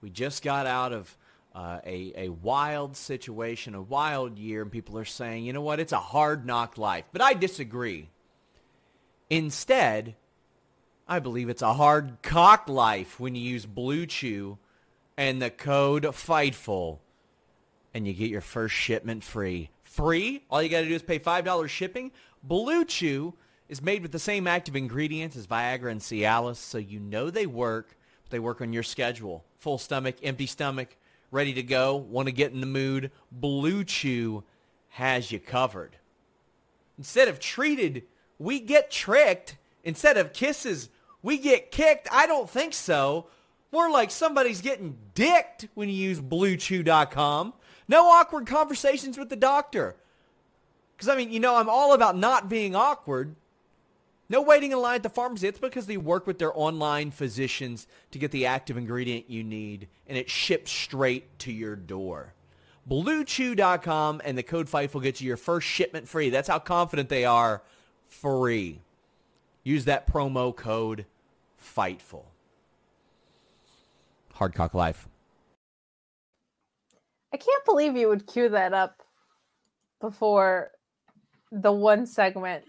We just got out of uh, a a wild situation, a wild year, and people are saying, you know what, it's a hard knock life. But I disagree. Instead, I believe it's a hard cock life when you use Blue Chew and the code FIGHTFUL, and you get your first shipment free. Free? All you got to do is pay $5 shipping. Blue Chew is made with the same active ingredients as Viagra and Cialis, so you know they work. But they work on your schedule. Full stomach, empty stomach, ready to go, want to get in the mood. Blue Chew has you covered. Instead of treated, we get tricked. Instead of kisses, we get kicked. I don't think so. More like somebody's getting dicked when you use BlueChew.com. No awkward conversations with the doctor. Because, I mean, you know, I'm all about not being awkward. No waiting in line at the pharmacy. It's because they work with their online physicians to get the active ingredient you need, and it ships straight to your door. BlueChew.com and the code FIFE will get you your first shipment free. That's how confident they are. Free. Use that promo code FIGHTFUL. Hardcock Life. I can't believe you would cue that up before the one segment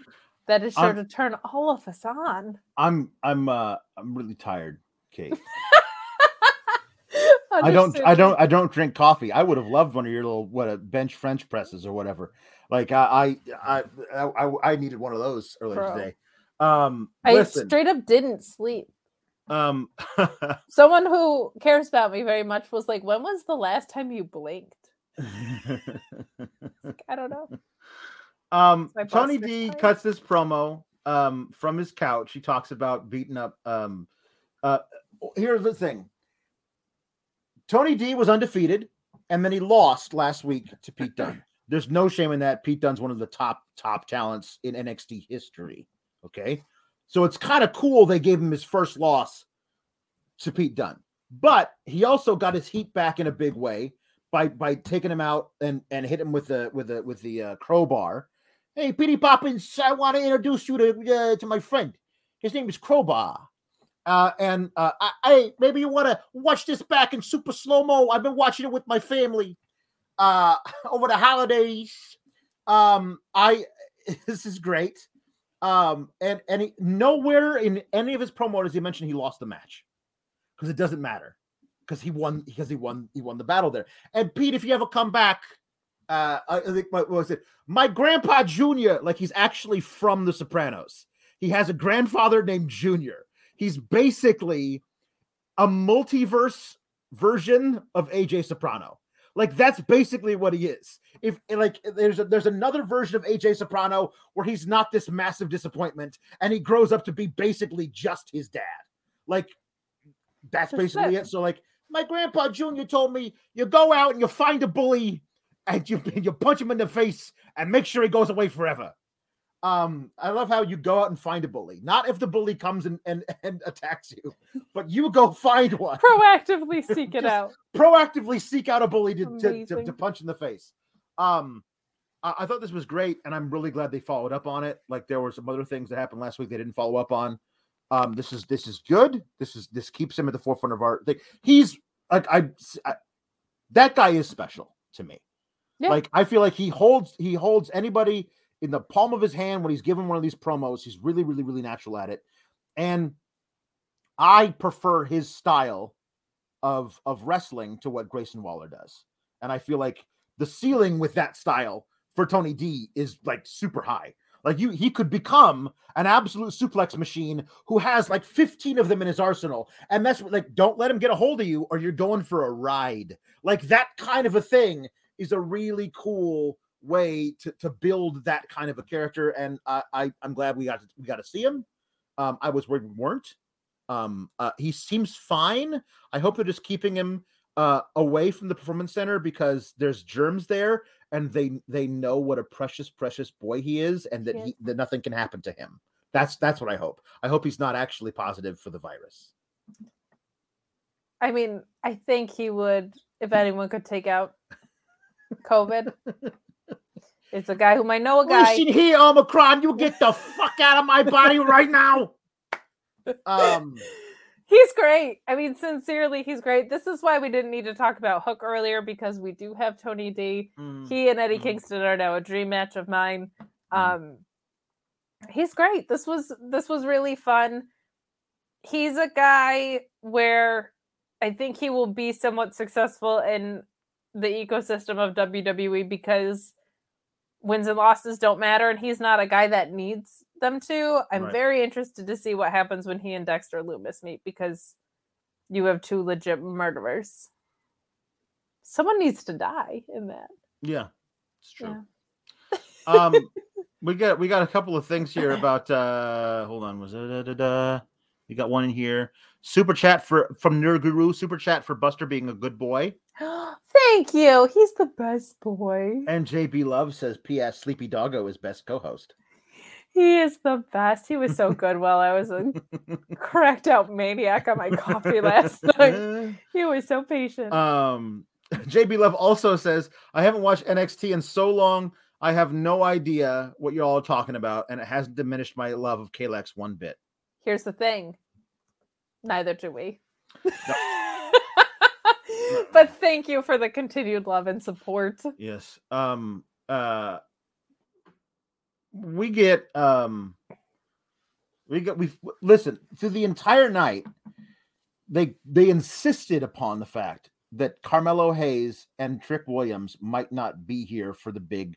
that is sure Um, to turn all of us on. I'm I'm uh I'm really tired, Kate. I don't I don't I don't drink coffee. I would have loved one of your little what a bench French presses or whatever. Like I I I I, I needed one of those earlier Bro. today. Um I listen. straight up didn't sleep. um Someone who cares about me very much was like, "When was the last time you blinked?" Like, I don't know. Um Tony D tired. cuts this promo um from his couch. He talks about beating up um uh here's the thing. Tony D was undefeated and then he lost last week to Pete Dunne. There's no shame in that. Pete Dunne's one of the top top talents in NXT history. Okay. So it's kind of cool they gave him his first loss to Pete Dunne. But he also got his heat back in a big way by by taking him out and and hit him with the with the with the uh, crowbar. Hey, Petey Poppins, I want to introduce you to uh, to my friend. His name is Crowbar. Uh, and uh, I, I maybe you want to watch this back in super slow mo. I've been watching it with my family uh, over the holidays. Um, I this is great. Um, and and he, nowhere in any of his promo does he mention he lost the match because it doesn't matter because he won because he won he won the battle there. And Pete, if you ever come back, uh, I think what was it? My grandpa Junior, like he's actually from The Sopranos. He has a grandfather named Junior. He's basically a multiverse version of AJ Soprano. Like that's basically what he is. If like there's a, there's another version of AJ Soprano where he's not this massive disappointment and he grows up to be basically just his dad. Like that's basically it. So like my grandpa Junior told me you go out and you find a bully and you you punch him in the face and make sure he goes away forever. Um, I love how you go out and find a bully. Not if the bully comes and, and, and attacks you, but you go find one. Proactively seek it out. Proactively seek out a bully to, to, to, to punch in the face. Um, I, I thought this was great, and I'm really glad they followed up on it. Like there were some other things that happened last week they didn't follow up on. Um, this is this is good. This is this keeps him at the forefront of our thing. He's like I, I that guy is special to me. Yeah. Like I feel like he holds he holds anybody in the palm of his hand when he's given one of these promos. He's really really really natural at it, and I prefer his style of of wrestling to what Grayson Waller does. And I feel like the ceiling with that style for Tony D is like super high. Like you, he could become an absolute suplex machine who has like 15 of them in his arsenal. And that's like, don't let him get a hold of you or you're going for a ride. Like that kind of a thing is a really cool way to, to build that kind of a character. And I, I I'm glad we got to, we got to see him. Um, I was worried we weren't. Um, uh, he seems fine. I hope they're just keeping him uh away from the performance center because there's germs there and they they know what a precious precious boy he is and that Yes. he that nothing can happen to him that's that's what i hope i hope he's not actually positive for the virus I mean, I think he would, if anyone could take out COVID. It's a guy who I know a guy. listen here omicron you get the fuck out of my body right now um He's great. I mean, sincerely, he's great. This is why we didn't need to talk about Hook earlier because we do have Tony D. mm, He and Eddie Mhm. Kingston are now a dream match of mine. Mhm. Um, he's great. This was this was really fun. He's a guy where I think he will be somewhat successful in the ecosystem of WWE because wins and losses don't matter, and he's not a guy that needs them to. I'm Right. very interested to see what happens when he and Dexter Lumis meet because you have two legit murderers. Someone needs to die in that. yeah it's true Yeah. um we got we got a couple of things here about uh hold on was it da, da, da. We got one in here super chat for from Nurguru super chat for buster being a good boy Thank you. He's the best boy. and jb love says ps sleepy doggo is best co-host He is the best. He was so good while I was a cracked out maniac on my coffee last night. He was so patient. um jb love also says i haven't watched nxt in so long i have no idea what you're all talking about and it hasn't diminished my love of klex one bit Here's the thing. Neither do we. but thank you for the continued love and support. Yes. Um uh we get um we got we listen through the entire night they they insisted upon the fact that Carmelo Hayes and Trick Williams might not be here for the big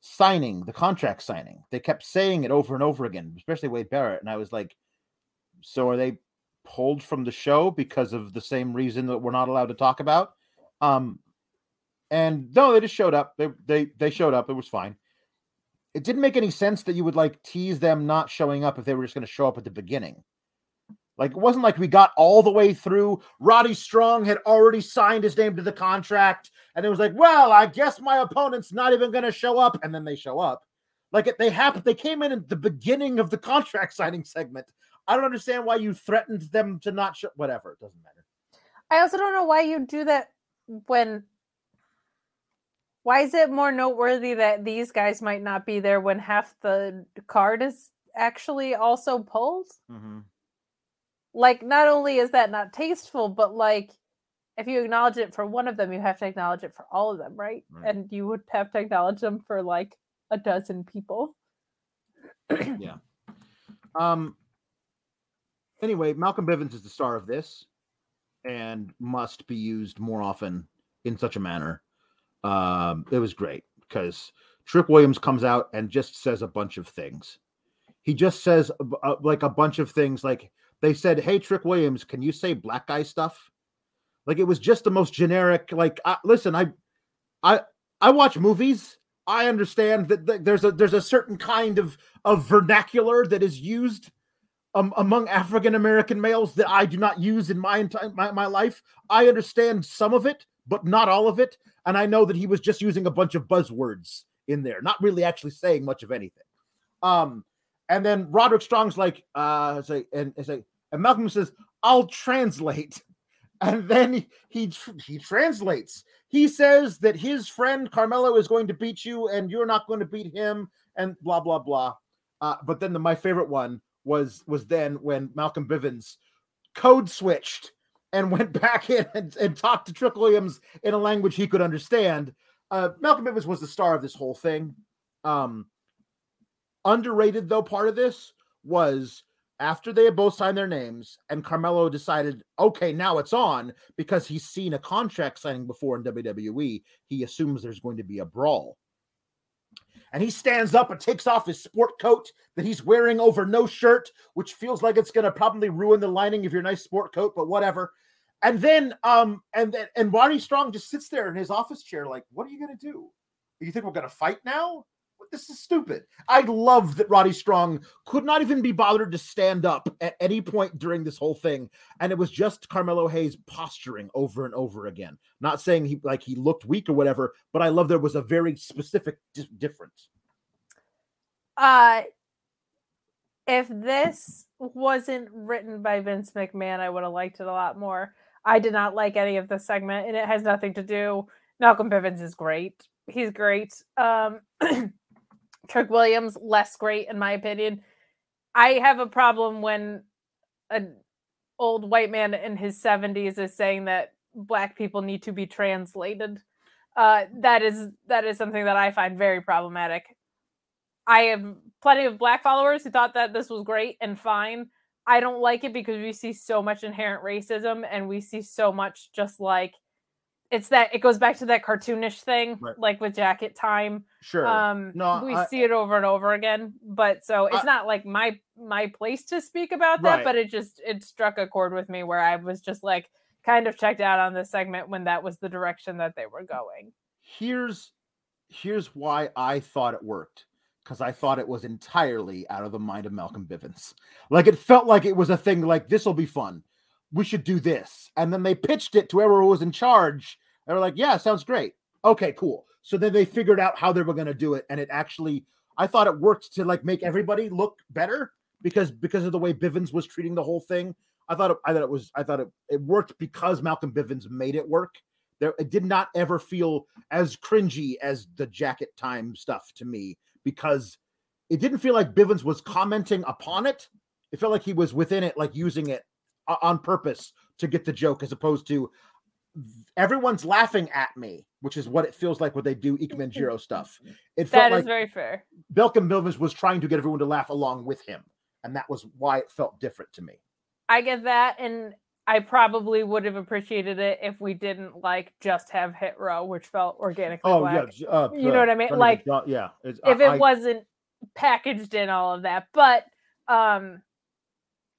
signing, the contract signing. They kept saying it over and over again, especially Wade Barrett and I was like so are they pulled from the show because of the same reason that we're not allowed to talk about? Um and no, they just showed up. They they they showed up. It was fine. It didn't make any sense that you would like tease them not showing up if they were just going to show up at the beginning. Like it wasn't like we got all the way through. Roddy Strong had already signed his name to the contract, and it was like, well, I guess my opponent's not even going to show up, and then they show up. Like it, they happened. They came in at the beginning of the contract signing segment. I don't understand why you threatened them to not show. Whatever, it doesn't matter. I also don't know why you do that when Why is it more noteworthy that these guys might not be there when half the card is actually also pulled? Mm-hmm. Like, not only is that not tasteful, but like, if you acknowledge it for one of them, you have to acknowledge it for all of them, right? Right. And you would have to acknowledge them for like a dozen people. yeah. Um. Anyway, Malcolm Bivens is the star of this, and must be used more often in such a manner. Um, it was great because Trick Williams comes out and just says a bunch of things. He just says b- uh, like a bunch of things. Like they said, "Hey, Trick Williams, can you say black guy stuff?" Like it was just the most generic. Like, uh, listen, I, I, I watch movies. I understand that th- there's a there's a certain kind of of vernacular that is used um, among African American males that I do not use in my entire my, my life. I understand some of it, but not all of it. And I know that he was just using a bunch of buzzwords in there, not really actually saying much of anything. Um, and then Roderick Strong's like, uh, say, and say, and Malcolm says, "I'll translate." And then he he, he translates. He says that his friend Carmelo is going to beat you, and you're not going to beat him, and blah blah blah. Uh, but then the, my favorite one was was then when Malcolm Bivens code switched and went back in and, and talked to Trick Williams in a language he could understand. Uh, Malcolm Bivens was the star of this whole thing. Um, underrated though, part of this was after they had both signed their names and Carmelo decided, okay, now it's on because he's seen a contract signing before in WWE. He assumes there's going to be a brawl and he stands up and takes off his sport coat that he's wearing over no shirt, which feels like it's going to probably ruin the lining of your nice sport coat, but whatever. And then, um, and then, and Roddy Strong just sits there in his office chair, like, what are you going to do? You think we're going to fight now? This is stupid. I love that Roddy Strong could not even be bothered to stand up at any point during this whole thing, and it was just Carmelo Hayes posturing over and over again. Not saying he like he looked weak or whatever, but I love there was a very specific di- difference. Uh if this wasn't written by Vince McMahon, I would have liked it a lot more. I did not like any of this segment, and it has nothing to do. Malcolm Bivens is great. He's great. Um Trick Williams, less great in my opinion. I have a problem when an old white man in his 70s is saying that black people need to be translated. Uh, that is that is something that I find very problematic. I have plenty of black followers who thought that this was great and fine. I don't like it because we see so much inherent racism and we see so much just like it's that it goes back to that cartoonish thing, Right. like with Jacket Time. Sure. Um, No, we I- see it over and over again. But so it's I- not like my my place to speak about that, Right. but it just it struck a chord with me where I was just like kind of checked out on this segment when that was the direction that they were going. here's here's why I thought it worked because I thought it was entirely out of the mind of Malcolm Bivens. Like it felt like it was a thing like this will be fun. We should do this. And then they pitched it to whoever was in charge. They were like, "Yeah, sounds great. Okay, cool." So then they figured out how they were going to do it and it actually I thought it worked to like make everybody look better because because of the way Bivens was treating the whole thing. I thought it, I thought it was I thought it, it worked because Malcolm Bivens made it work. There it did not ever feel as cringy as the jacket time stuff to me because it didn't feel like Bivens was commenting upon it. It felt like he was within it, like using it on purpose to get the joke, as opposed to everyone's laughing at me, which is what it feels like when they do Ikemen Jiro stuff. It felt That is like very fair. Malcolm Bivens was trying to get everyone to laugh along with him, and that was why it felt different to me. I get that, and I probably would have appreciated it if we didn't like just have hit row, which felt organically Oh black. yeah, uh, You know what I mean? Like, yeah, if I- it I- wasn't packaged in all of that. But um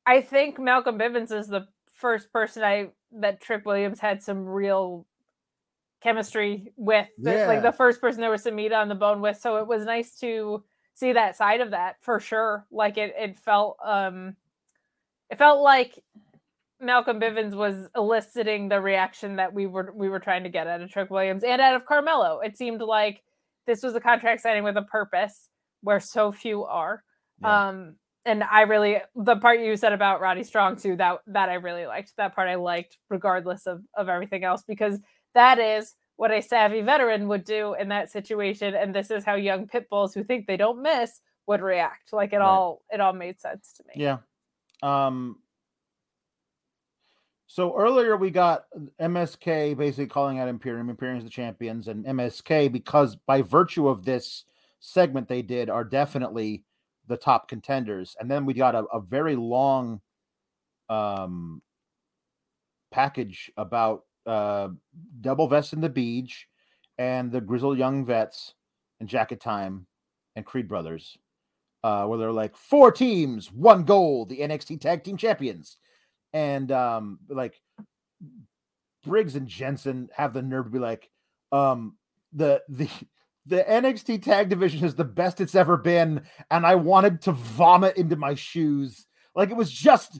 I think Malcolm Bivens is the first person I that Trick Williams had some real chemistry with. the- Like the first person there was some meat on the bone with. So it was nice to see that side of that for sure. Like it it felt um it felt like Malcolm Bivens was eliciting the reaction that we were we were trying to get out of Trick Williams and out of Carmelo. It seemed like this was a contract signing with a purpose where so few are. Yeah. Um and I really the part you said about Roddy Strong too, that that I really liked. That part I liked regardless of of everything else because that is what a savvy veteran would do in that situation, and this is how young pit bulls who think they don't miss would react. Like it Right. all it all made sense to me. Yeah. Um so earlier we got MSK basically calling out Imperium. Imperium's the champions, and MSK, because by virtue of this segment they did, are definitely the top contenders. And then we got a, a very long um package about uh double vest in the beach and the grizzled young vets and jacket time and Creed brothers uh, where they're like four teams, one goal, the NXT Tag Team Champions, and um, like Briggs and Jensen have the nerve to be like, um, the the the NXT Tag Division is the best it's ever been, and I wanted to vomit into my shoes. Like it was just,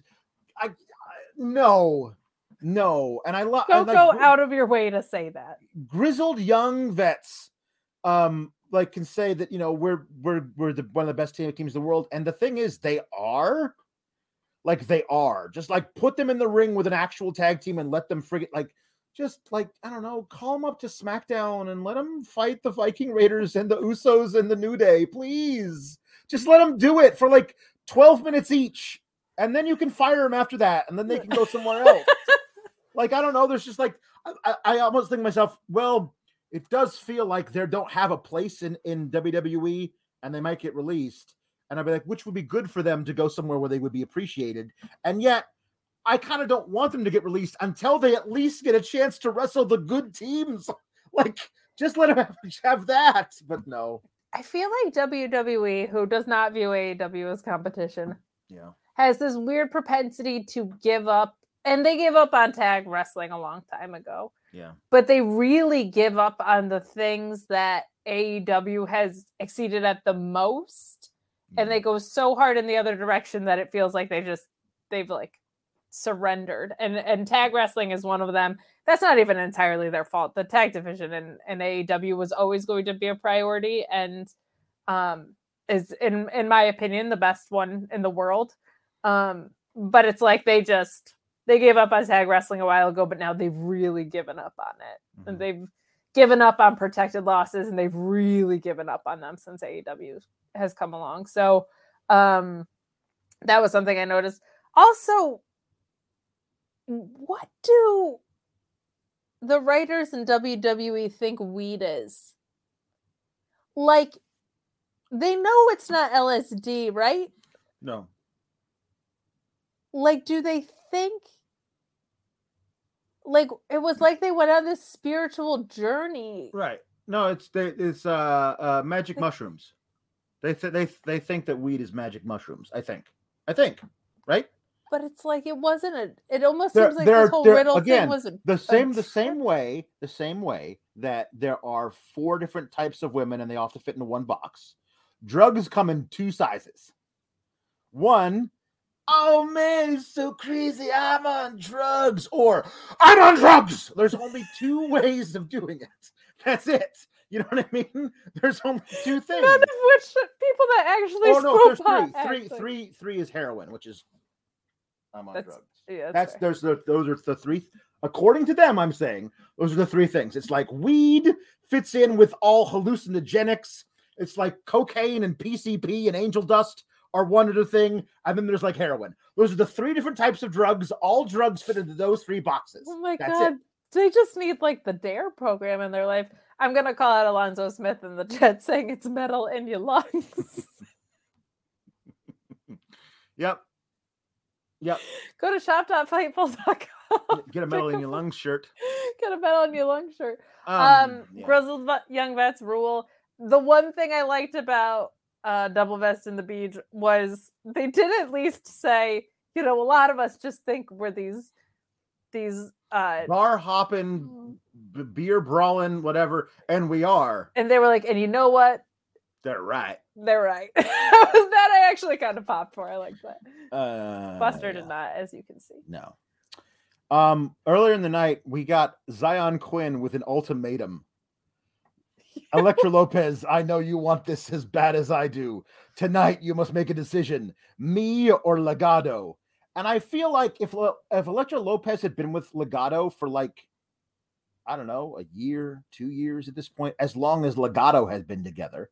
I, I no, no, and I love. Don't go out of your way to say that. grizzled young vets um like can say that you know we're we're we're the one of the best team teams in the world and the thing is they are like they are just like put them in the ring with an actual tag team and let them friggin like just like i don't know call them up to smackdown and let them fight the viking raiders and the usos and the new day please just let them do it for like 12 minutes each and then you can fire them after that and then they can go somewhere else like I don't know. There's just like I, I, almost think to myself, well, it does feel like they don't have a place in in WWE, and they might get released. And I'd be like, which would be good for them to go somewhere where they would be appreciated. And yet, I kind of don't want them to get released until they at least get a chance to wrestle the good teams. Like, just let them have, have that. But no, I feel like WWE, who does not view AEW as competition, yeah, has this weird propensity to give up, and they gave up on tag wrestling a long time ago. yeah, but they really give up on the things that AEW has exceeded at the most and they mm. go so hard in the other direction that it feels like they just they've like surrendered and and tag wrestling is one of them that's not even entirely their fault the tag division in, in AEW was always going to be a priority and um is in in my opinion the best one in the world um but it's like they just they gave up on tag wrestling a while ago but now they've really given up on it Mhm. and they've given up on protected losses and they've really given up on them since AEW has come along. So um that was something I noticed. Also, what do the writers in WWE think weed is? Like they know it's not LSD, right? no, Like do they think like it was like they went on this spiritual journey right. No, it's they, it's uh, uh magic mushrooms. They th- they they think that weed is magic mushrooms. I think. I think. Right. But it's like it wasn't a it almost There- seems like there- this whole there- riddle again, thing was a the same the same way the same way that there are four different types of women and they all have to fit into one box. Drugs come in two sizes. One oh man it's so crazy i'm on drugs or i'm on drugs! There's only two ways of doing it. That's it. You know what i mean? There's only two things None of which uh, people that actually oh no there's three three actually- three three is heroin which is i'm on That's- drugs Yeah, that's fair. there's the those are the three according to them i'm saying those are the three things it's like weed fits in with all hallucinogenics it's like cocaine and pcp and angel dust are one other thing and then there's like heroin those are the three different types of drugs all drugs fit into those three boxes Oh my That's god. it. They just need like the dare program in their life. I'm gonna call out Alonzo Smith in the chat saying it's metal in your lungs. yep yep Go to shop.fightful.com. get a medal in your lungs shirt Get a medal in your lung shirt. um, Um, yeah. grizzled young vets rule. The one thing I liked about uh, Double Vest in the Beach was they did at least say, you know, a lot of us just think we're these these uh bar hopping b- beer brawling whatever and we are and they were like, and you know what? they're right They're right. that I actually kind of popped for. I like that. uh Buster yeah. did not, as you can see. No. Um, earlier in the night, we got Xyon Quinn with an ultimatum. Elektra Lopez, I know you want this as bad as I do. Tonight, you must make a decision: me or Legado. And I feel like if if Elektra Lopez had been with Legado for like, I don't know, a year, two years at this point, as long as Legado has been together,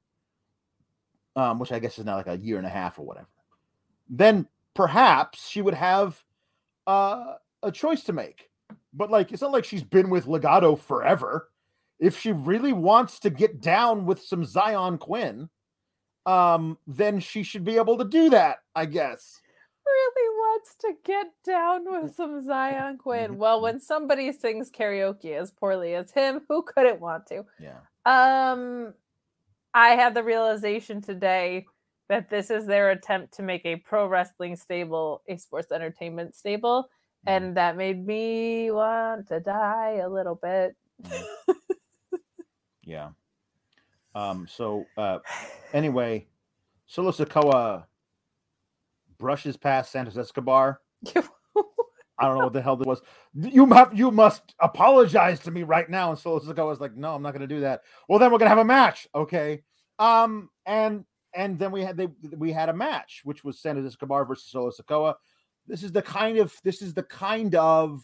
um, which I guess is now like a year and a half or whatever, then perhaps she would have uh, a choice to make. But like, it's not like she's been with Legado forever. If she really wants to get down with some Xyon Quinn, um, then she should be able to do that, I guess. Really wants to get down with some Xyon Quinn. Mhm, Well, when somebody sings karaoke as poorly as him, who couldn't want to? Yeah. Um, I had the realization today that this is their attempt to make a pro wrestling stable a sports entertainment stable, and that made me want to die a little bit. Yeah. Um, so uh anyway, Solo Sikoa brushes past Santos Escobar. I don't know what the hell this was. You have you must apologize to me right now. And Solo Sikoa was like, no, I'm not gonna do that. Well, then we're gonna have a match. Okay. Um, and and then we had they we had a match, which was Santos Escobar versus Solo Sikoa. This is the kind of this is the kind of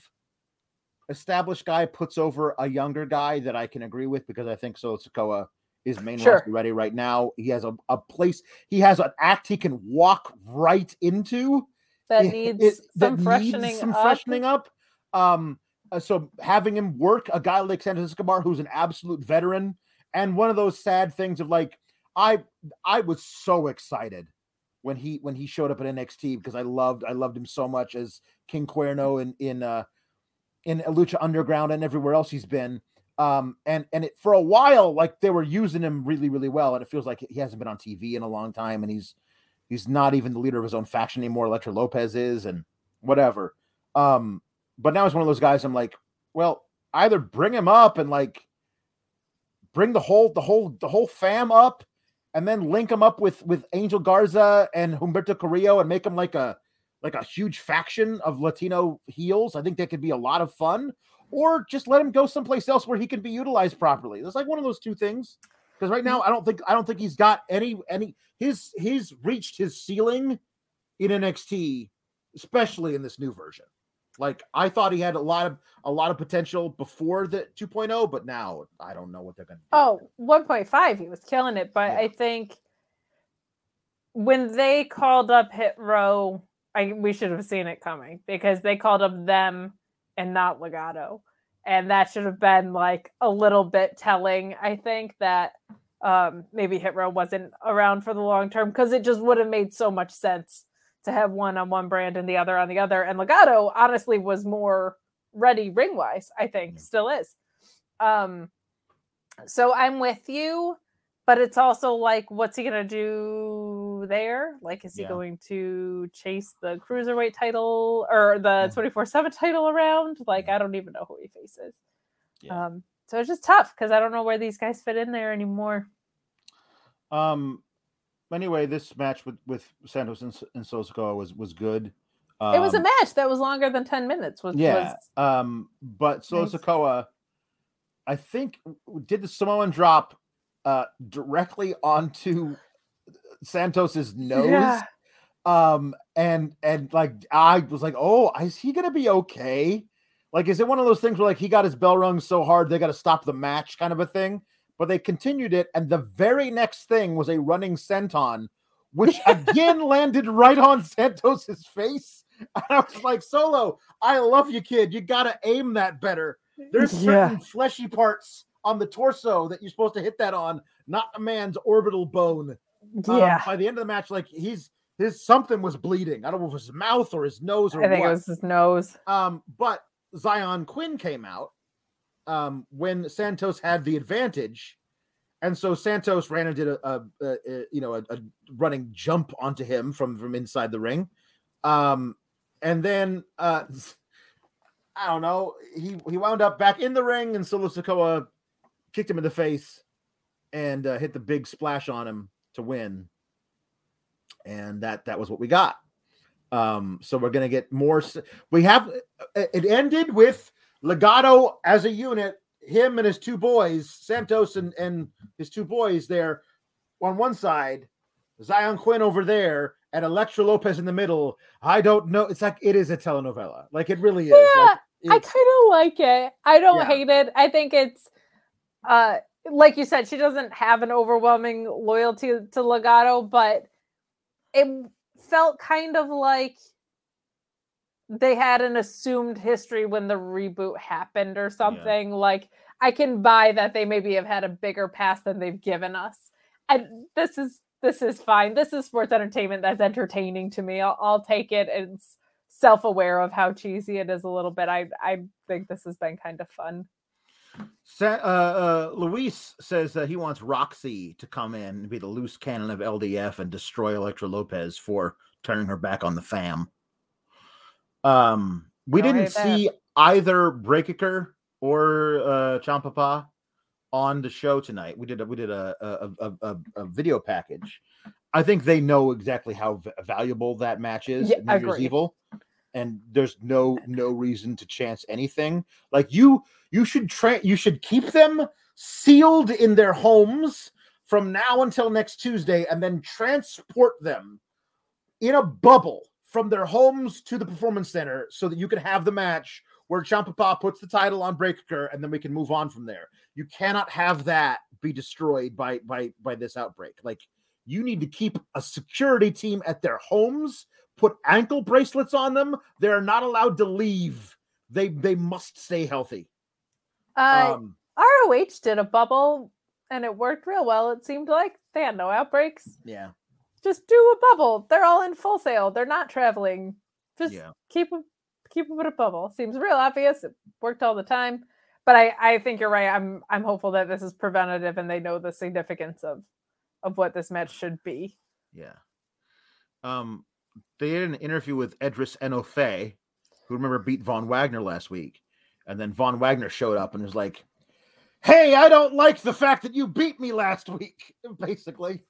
established guy puts over a younger guy that I can agree with because I think Solo Sikoa is main Sure. roster ready right now. He has a, a place, he has an act he can walk right into that needs it- some that freshening needs some up. freshening up. Um, uh, so having him work a guy like Santos Escobar, who's an absolute veteran, and one of those sad things of like, I I was so excited when he when he showed up at NXT because I loved I loved him so much as King Cuerno in in uh in Lucha Underground and everywhere else he's been. Um, and and it for a while, like they were using him really, really well, and it feels like he hasn't been on TV in a long time, and he's he's not even the leader of his own faction anymore. Elektra Lopez is, and whatever. Um, but now he's one of those guys. I'm like, well, either bring him up and like bring the whole the whole the whole fam up, and then link him up with with Angel Garza and Humberto Carrillo and make him like a like a huge faction of Latino heels. I think that could be a lot of fun. Or just let him go someplace else where he can be utilized properly. It's like one of those two things. Because right now, I don't think I don't think he's got any any his he's reached his ceiling in NXT, especially in this new version. Like I thought he had a lot of a lot of potential before the 2.0, but now I don't know what they're gonna do. Oh, 1.5, he was killing it. But Yeah. I think when they called up Hit Row, I we should have seen it coming because they called up them and not Legado. And that should have been like a little bit telling, I think, that um maybe Hit Row wasn't around for the long term because it just would have made so much sense to have one on one brand and the other on the other. And Legado honestly was more ready ring wise, I think, still is. Um so I'm with you, but it's also like, what's he gonna do there? Like, is he Yeah. going to chase the cruiserweight title or the 24 7 title around? Like, I don't even know who he faces. Yeah. Um, so it's just tough because I don't know where these guys fit in there anymore. Um. Anyway, this match with with Santos and, and was was good. it was a Um, match that was longer than 10 minutes. Was, Yeah. was Um, but Solo I think, did the Samoan drop uh directly onto Santos's nose. Yeah. Um, and and like I was like, oh, is he gonna be okay? Like, is it one of those things where like he got his bell rung so hard they got to stop the match, kind of a thing? But they continued it, and the very next thing was a running senton, which again landed right on Santos's face. And I was like, Solo, I love you, kid. You gotta aim that better. There's Yeah. certain fleshy parts on the torso that you're supposed to hit that on, not a man's orbital bone. Um, Yeah. by the end of the match, like he's his something was bleeding. I don't know if it was his mouth or his nose or I think what. it was his nose. Um, but Xyon Quinn came out um when Santos had the advantage, and so Santos ran and did a, a, a, you know a, a running jump onto him from from inside the ring, um, and then uh, I don't know he he wound up back in the ring, and Solo Sikoa kicked him in the face and uh, hit the big splash on him to win, and that that was what we got. Um, so we're gonna get more. We have it ended with Legado as a unit, him and his two boys, Santos and and his two boys there on one side, Xyon Quinn over there, and Elektra Lopez in the middle. I don't know. It's like it is a telenovela. Like it really is. Like, I kind of like it. I don't Yeah. hate it. I think it's uh like you said, she doesn't have an overwhelming loyalty to Legado, but it felt kind of like they had an assumed history when the reboot happened or something. Like I can buy that they maybe have had a bigger past than they've given us. And this is this is fine. This is sports entertainment that's entertaining to me. I'll, I'll take it. It's self-aware of how cheesy it is a little bit. I I think this has been kind of fun. Sa- uh, uh, Luis says that he wants Roxy to come in and be the loose cannon of LDF and destroy Elektra Lopez for turning her back on the fam. Um, we Don't didn't hate that. see either Breakker or uh, Ciampa on the show tonight. We did a, we did a a, a, a a video package. I think they know exactly how v- valuable that match is. Yeah, New Year's. Evil, and there's no no reason to chance anything. Like you, you should tra- you should keep them sealed in their homes from now until next Tuesday, and then transport them in a bubble from their homes to the performance center so that you can have the match where Ciampa puts the title on Breakker and then we can move on from there. You cannot have that be destroyed by by by this outbreak. Like you need to keep a security team at their homes, put ankle bracelets on them. They're not allowed to leave. They they must stay healthy. Uh, Um ROH did a bubble and it worked real well. It seemed like they had no outbreaks. yeah. Just do a bubble. They're all in full sail. They're not traveling. Just Yeah. keep them keep them in a bubble. Seems real obvious. It worked all the time. But I, I think you're right. I'm I'm hopeful that this is preventative and they know the significance of of what this match should be. Yeah. Um, they did an interview with Edris Enofe, who remember beat Von Wagner last week, and then Von Wagner showed up and was like, "Hey, I don't like the fact that you beat me last week," basically.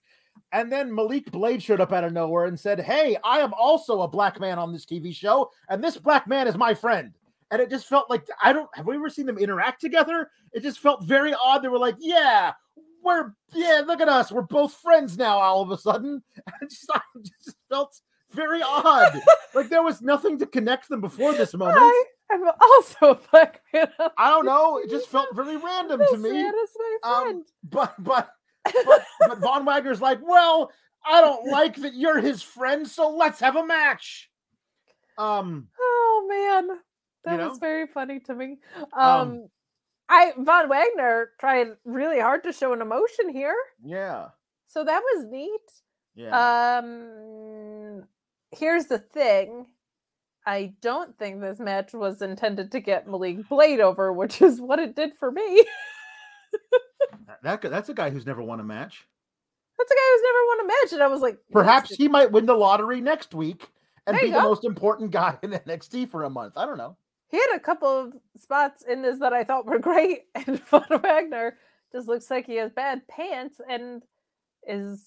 And then Malik Blade showed up out of nowhere and said, "Hey, I am also a black man on this TV show, and this black man is my friend." And it just felt like I don't have we ever seen them interact together? It just felt very odd. They were like, "Yeah, we're yeah, look at us, we're both friends now." All of a sudden, it just, it just felt very odd. like there was nothing to connect them before this moment. I am also a black man. I don't know. It just felt very random This to me. man is my Um. But but but, but Von Wagner's like, well, I don't like that you're his friend, so let's have a match. Um, Oh man, that know? was very funny to me. Um, Um, I Von Wagner tried really hard to show an emotion here, yeah, so that was neat. yeah. Um, here's the thing. I don't think this match was intended to get Malik Blade over, which is what it did for me. that that's a guy who's never won a match. That's a guy who's never won a match, and I was like, Perhaps he might win the lottery next week and be you the most important guy in NXT for a month. I don't know. he had a couple of spots in this that I thought were great, and Von Wagner just looks like he has bad pants and is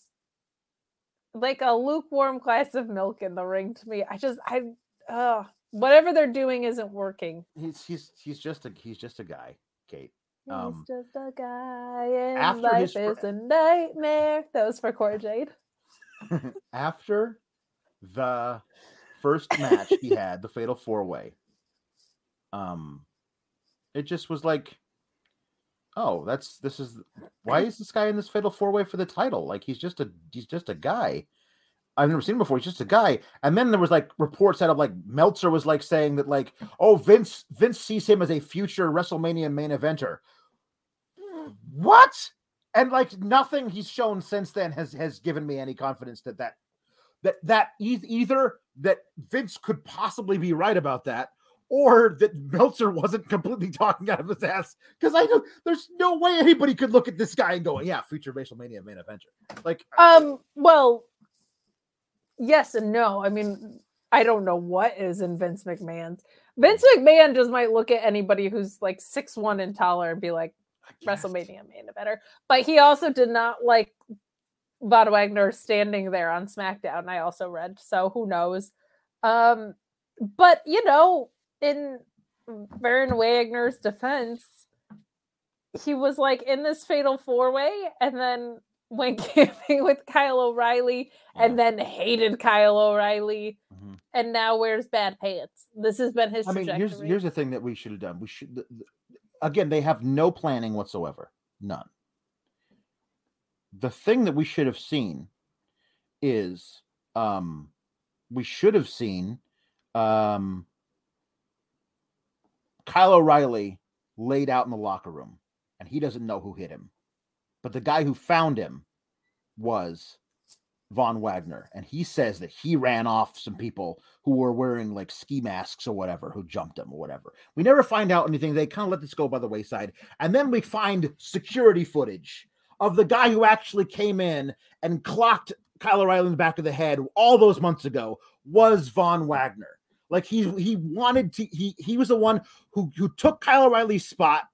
like a lukewarm glass of milk in the ring to me. I just, I, uh, whatever they're doing isn't working. He's he's he's just a he's just a guy, Kate. He's Um, just a guy, and after life his is a nightmare. That was for Cora Jade. After the first match he had, the Fatal Four Way, um, it just was like, oh, that's this is why is this guy in this Fatal Four Way for the title? Like he's just a he's just a guy. I've never seen him before. He's just a guy. And then there was like reports out of like Meltzer was like saying that like, oh, Vince Vince sees him as a future WrestleMania main eventer. What? And like nothing he's shown since then has has given me any confidence that that that that either that Vince could possibly be right about that, or that Meltzer wasn't completely talking out of his ass. Because I know there's no way anybody could look at this guy and go, "Yeah, future WrestleMania main eventer." Like, Um, well, yes and no. I mean, I don't know what is in Vince McMahon's. Vince McMahon just might look at anybody who's like six one and taller and be like. WrestleMania main eventer. But he also did not like Von Wagner standing there on SmackDown. I also read, so who knows? Um, but you know, in Baron Wagner's defense, he was like in this fatal four way, and then went camping with Kyle O'Reilly and then hated Kyle O'Reilly Mhm. and now wears bad pants. This has been his I mean, here's trajectory. here's the thing that we should have done. We should th- th- again, they have no planning whatsoever. None. The thing that we should have seen is um we should have seen um Kyle O'Reilly laid out in the locker room and he doesn't know who hit him. But the guy who found him was Von Wagner, and he says that he ran off some people who were wearing like ski masks or whatever, who jumped him or whatever. We never find out anything. They kind of let this go by the wayside, and then we find security footage of the guy who actually came in and clocked Kyle O'Reilly in the back of the head all those months ago was Von Wagner. Like he he wanted to he he was the one who who took Kyle O'Reilly's spot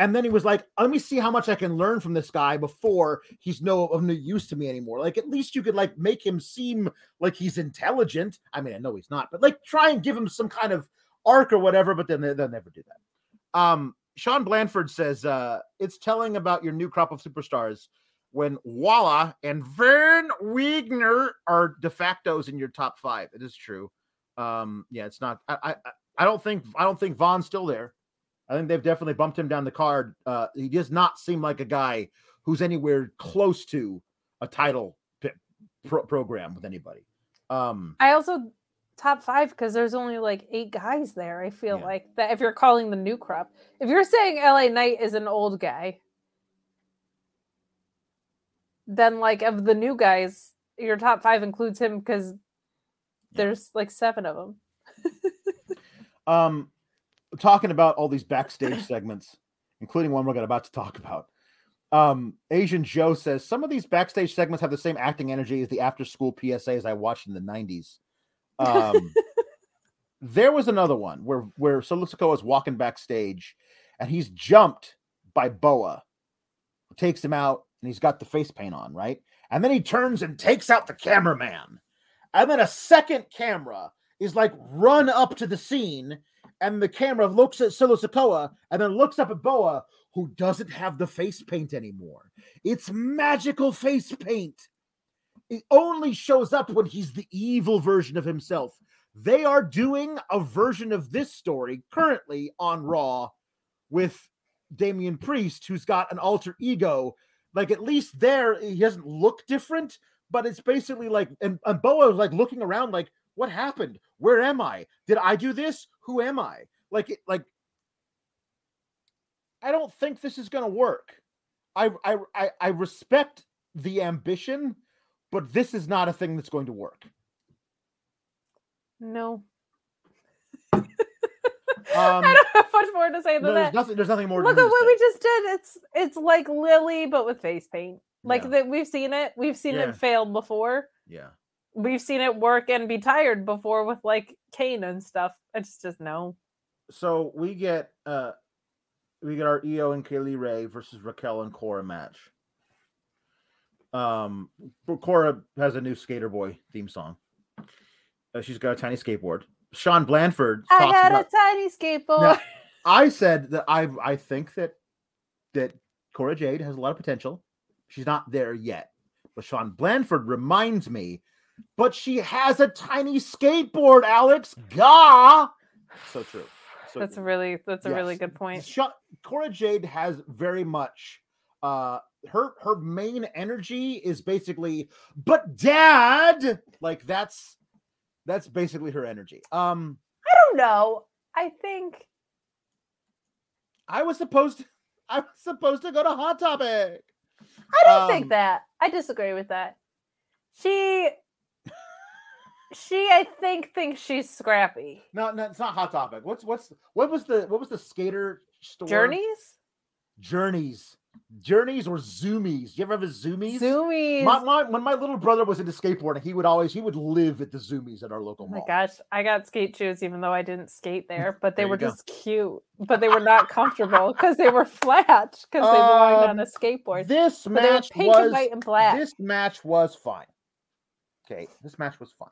and then he was like, "Let me see how much I can learn from this guy before he's no of no use to me anymore." Like, at least you could like make him seem like he's intelligent. I mean, I know he's not, but like try and give him some kind of arc or whatever. But then they, they'll never do that. Um, Sean Blanford says uh, it's telling about your new crop of superstars when Waller and Von Wagner are de factos in your top five. It is true. Um, yeah, it's not. I, I I don't think I don't think Von's still there. I think they've definitely bumped him down the card. Uh, he does not seem like a guy who's anywhere close to a title p- pro- program with anybody. Um, I also top five because there's only like eight guys there. I feel Yeah. like that if you're calling the new crop, if you're saying LA Knight is an old guy, then like of the new guys, your top five includes him because there's like seven of them. um, talking about all these backstage segments, including one we're about to talk about. Um, Asian Joe says some of these backstage segments have the same acting energy as the after school PSAs I watched in the 90s. Um, there was another one where where Solo Sikoa is walking backstage and he's jumped by Boa, takes him out, and he's got the face paint on, right? And then he turns and takes out the cameraman. And then a second camera is like run up to the scene, and the camera looks at Solo Sikoa and then looks up at Boa, who doesn't have the face paint anymore. It's magical face paint. It only shows up when he's the evil version of himself. They are doing a version of this story currently on Raw with Damian Priest, who's got an alter ego. Like at least there, he doesn't look different, but it's basically like, and, and Boa is like looking around, like, what happened? Where am I? Did I do this? Who am I? Like, it, like, I don't think this is gonna work. I, I, I, I respect the ambition, but this is not a thing that's going to work. No, Um, I don't have much more to say than no, that. there's nothing. There's nothing more. Look to at what to we just did. It's it's like Lily, but with face paint. Like Yeah. that we've seen it. We've seen Yeah. it fail before. Yeah. We've seen it work and be tired before with like Kane and stuff. It's just no. So we get uh we get our Io and Kay Lee Ray versus Raquel and Cora match. Um Cora has a new Skater Boy theme song. Uh, she's got a tiny skateboard. Sean Blanford I got about, a tiny skateboard. Now, I said that I I think that that Cora Jade has a lot of potential. She's not there yet. But Sean Blanford reminds me, but she has a tiny skateboard, Alex. Gah. So true. So that's a true. really that's a really good point. Sha- Cora Jade has very much uh her her main energy is basically but dad like that's that's basically her energy. Um I don't know. I think I was supposed to I was supposed to go to Hot Topic. I don't Um, think that. I disagree with that. She she I think thinks she's scrappy. No, no, it's not Hot Topic. What's what's what was the what was the skater store? Journeys? Journeys. Journeys or Zumiez. You ever have a Zumiez? Zumiez. My, my, when my little brother was into skateboarding, he would always he would live at the Zumiez at our local Oh my mall. gosh, I got skate shoes even though I didn't skate there, but they There were go. just cute. But they were not comfortable because they were flat because they belonged on Um, a skateboard. This But match pink and was white and black. this match was fine. Okay, this match was fine.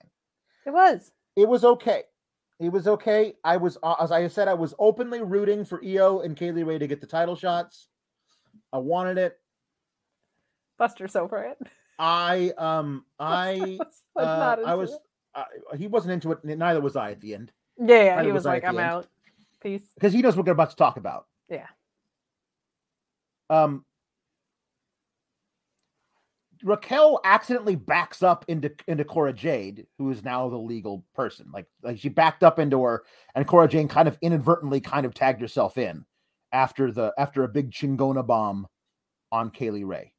It was. It was okay. It was okay. I was, uh, as I said, I was openly rooting for Io and Kay Lee Ray to get the title shots. I wanted it. Buster's over it. I um I was, uh, I was uh, he wasn't into it. Neither was I at the end Yeah, yeah. He was was like, I'm out. Peace. because he knows what we're about to talk about. Yeah. Um. Raquel accidentally backs up into into Cora Jade, who is now the legal person. Like like she backed up into her, and Cora Jade kind of inadvertently kind of tagged herself in after the after a big chingona bomb on Kay Lee Ray.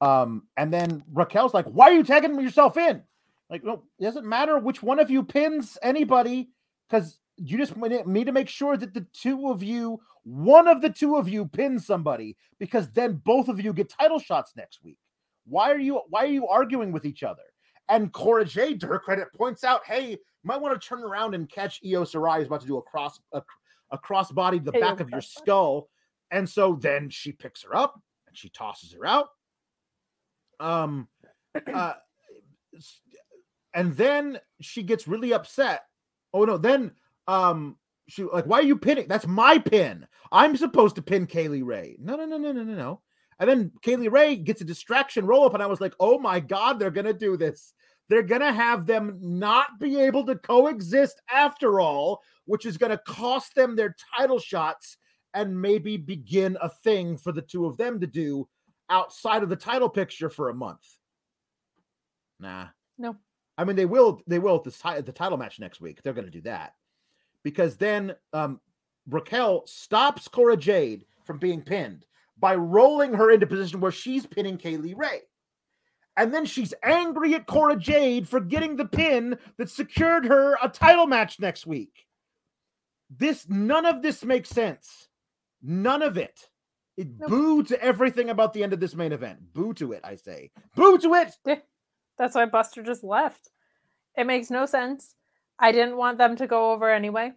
Um, and then Raquel's like, "Why are you tagging yourself in?" Like, no, it doesn't matter which one of you pins anybody, because you just me to make sure that the two of you, one of the two of you, pins somebody, because then both of you get title shots next week. Why are you why are you arguing with each other? And Cora Jade, to her credit, points out, hey, you might want to turn around and catch Io Shirai is about to do a cross a, a crossbody to the Hey, back of your skull. And so then she picks her up and she tosses her out. Um uh and then she gets really upset. Oh no, then um she like, why are you pinning? That's my pin. I'm supposed to pin Kay Lee Ray. No, no, no, no, no, no, no. And then Kay Lee Ray gets a distraction roll up, and I was like, oh my god, they're gonna do this. They're gonna have them not be able to coexist after all, which is gonna cost them their title shots and maybe begin a thing for the two of them to do outside of the title picture for a month. Nah. No. I mean, they will. They will at the, the title match next week. They're going to do that because then um, Raquel stops Cora Jade from being pinned by rolling her into position where she's pinning Kay Lee Ray. And then she's angry at Cora Jade for getting the pin that secured her a title match next week. This none of this makes sense. None of it. It Nope. boo to everything about the end of this main event. Boo to it, I say. Boo to it. That's why Buster just left. It makes no sense. I didn't want them to go over anyway.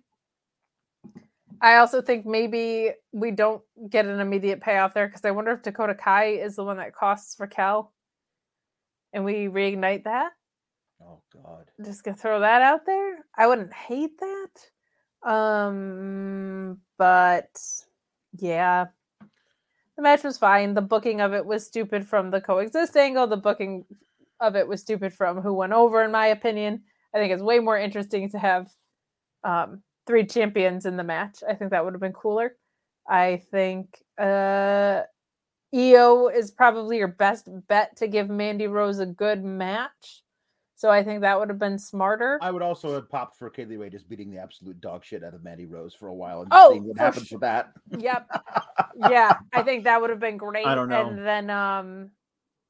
I also think maybe we don't get an immediate payoff there because I wonder if Dakota Kai is the one that costs Raquel and we reignite that. Oh God. Just gonna throw that out there. I wouldn't hate that. Um, but yeah. The match was fine. The booking of it was stupid from the coexist angle. The booking of it was stupid from who went over, in my opinion. I think it's way more interesting to have um, three champions in the match. I think that would have been cooler. I think uh, Io is probably your best bet to give Mandy Rose a good match. So I think that would have been smarter. I would also have popped for Kay Lee Ray just beating the absolute dog shit out of Mandy Rose for a while and Oh, seeing what for happens sure. with that. yep. Yeah, I think that would have been great. I don't know. And then um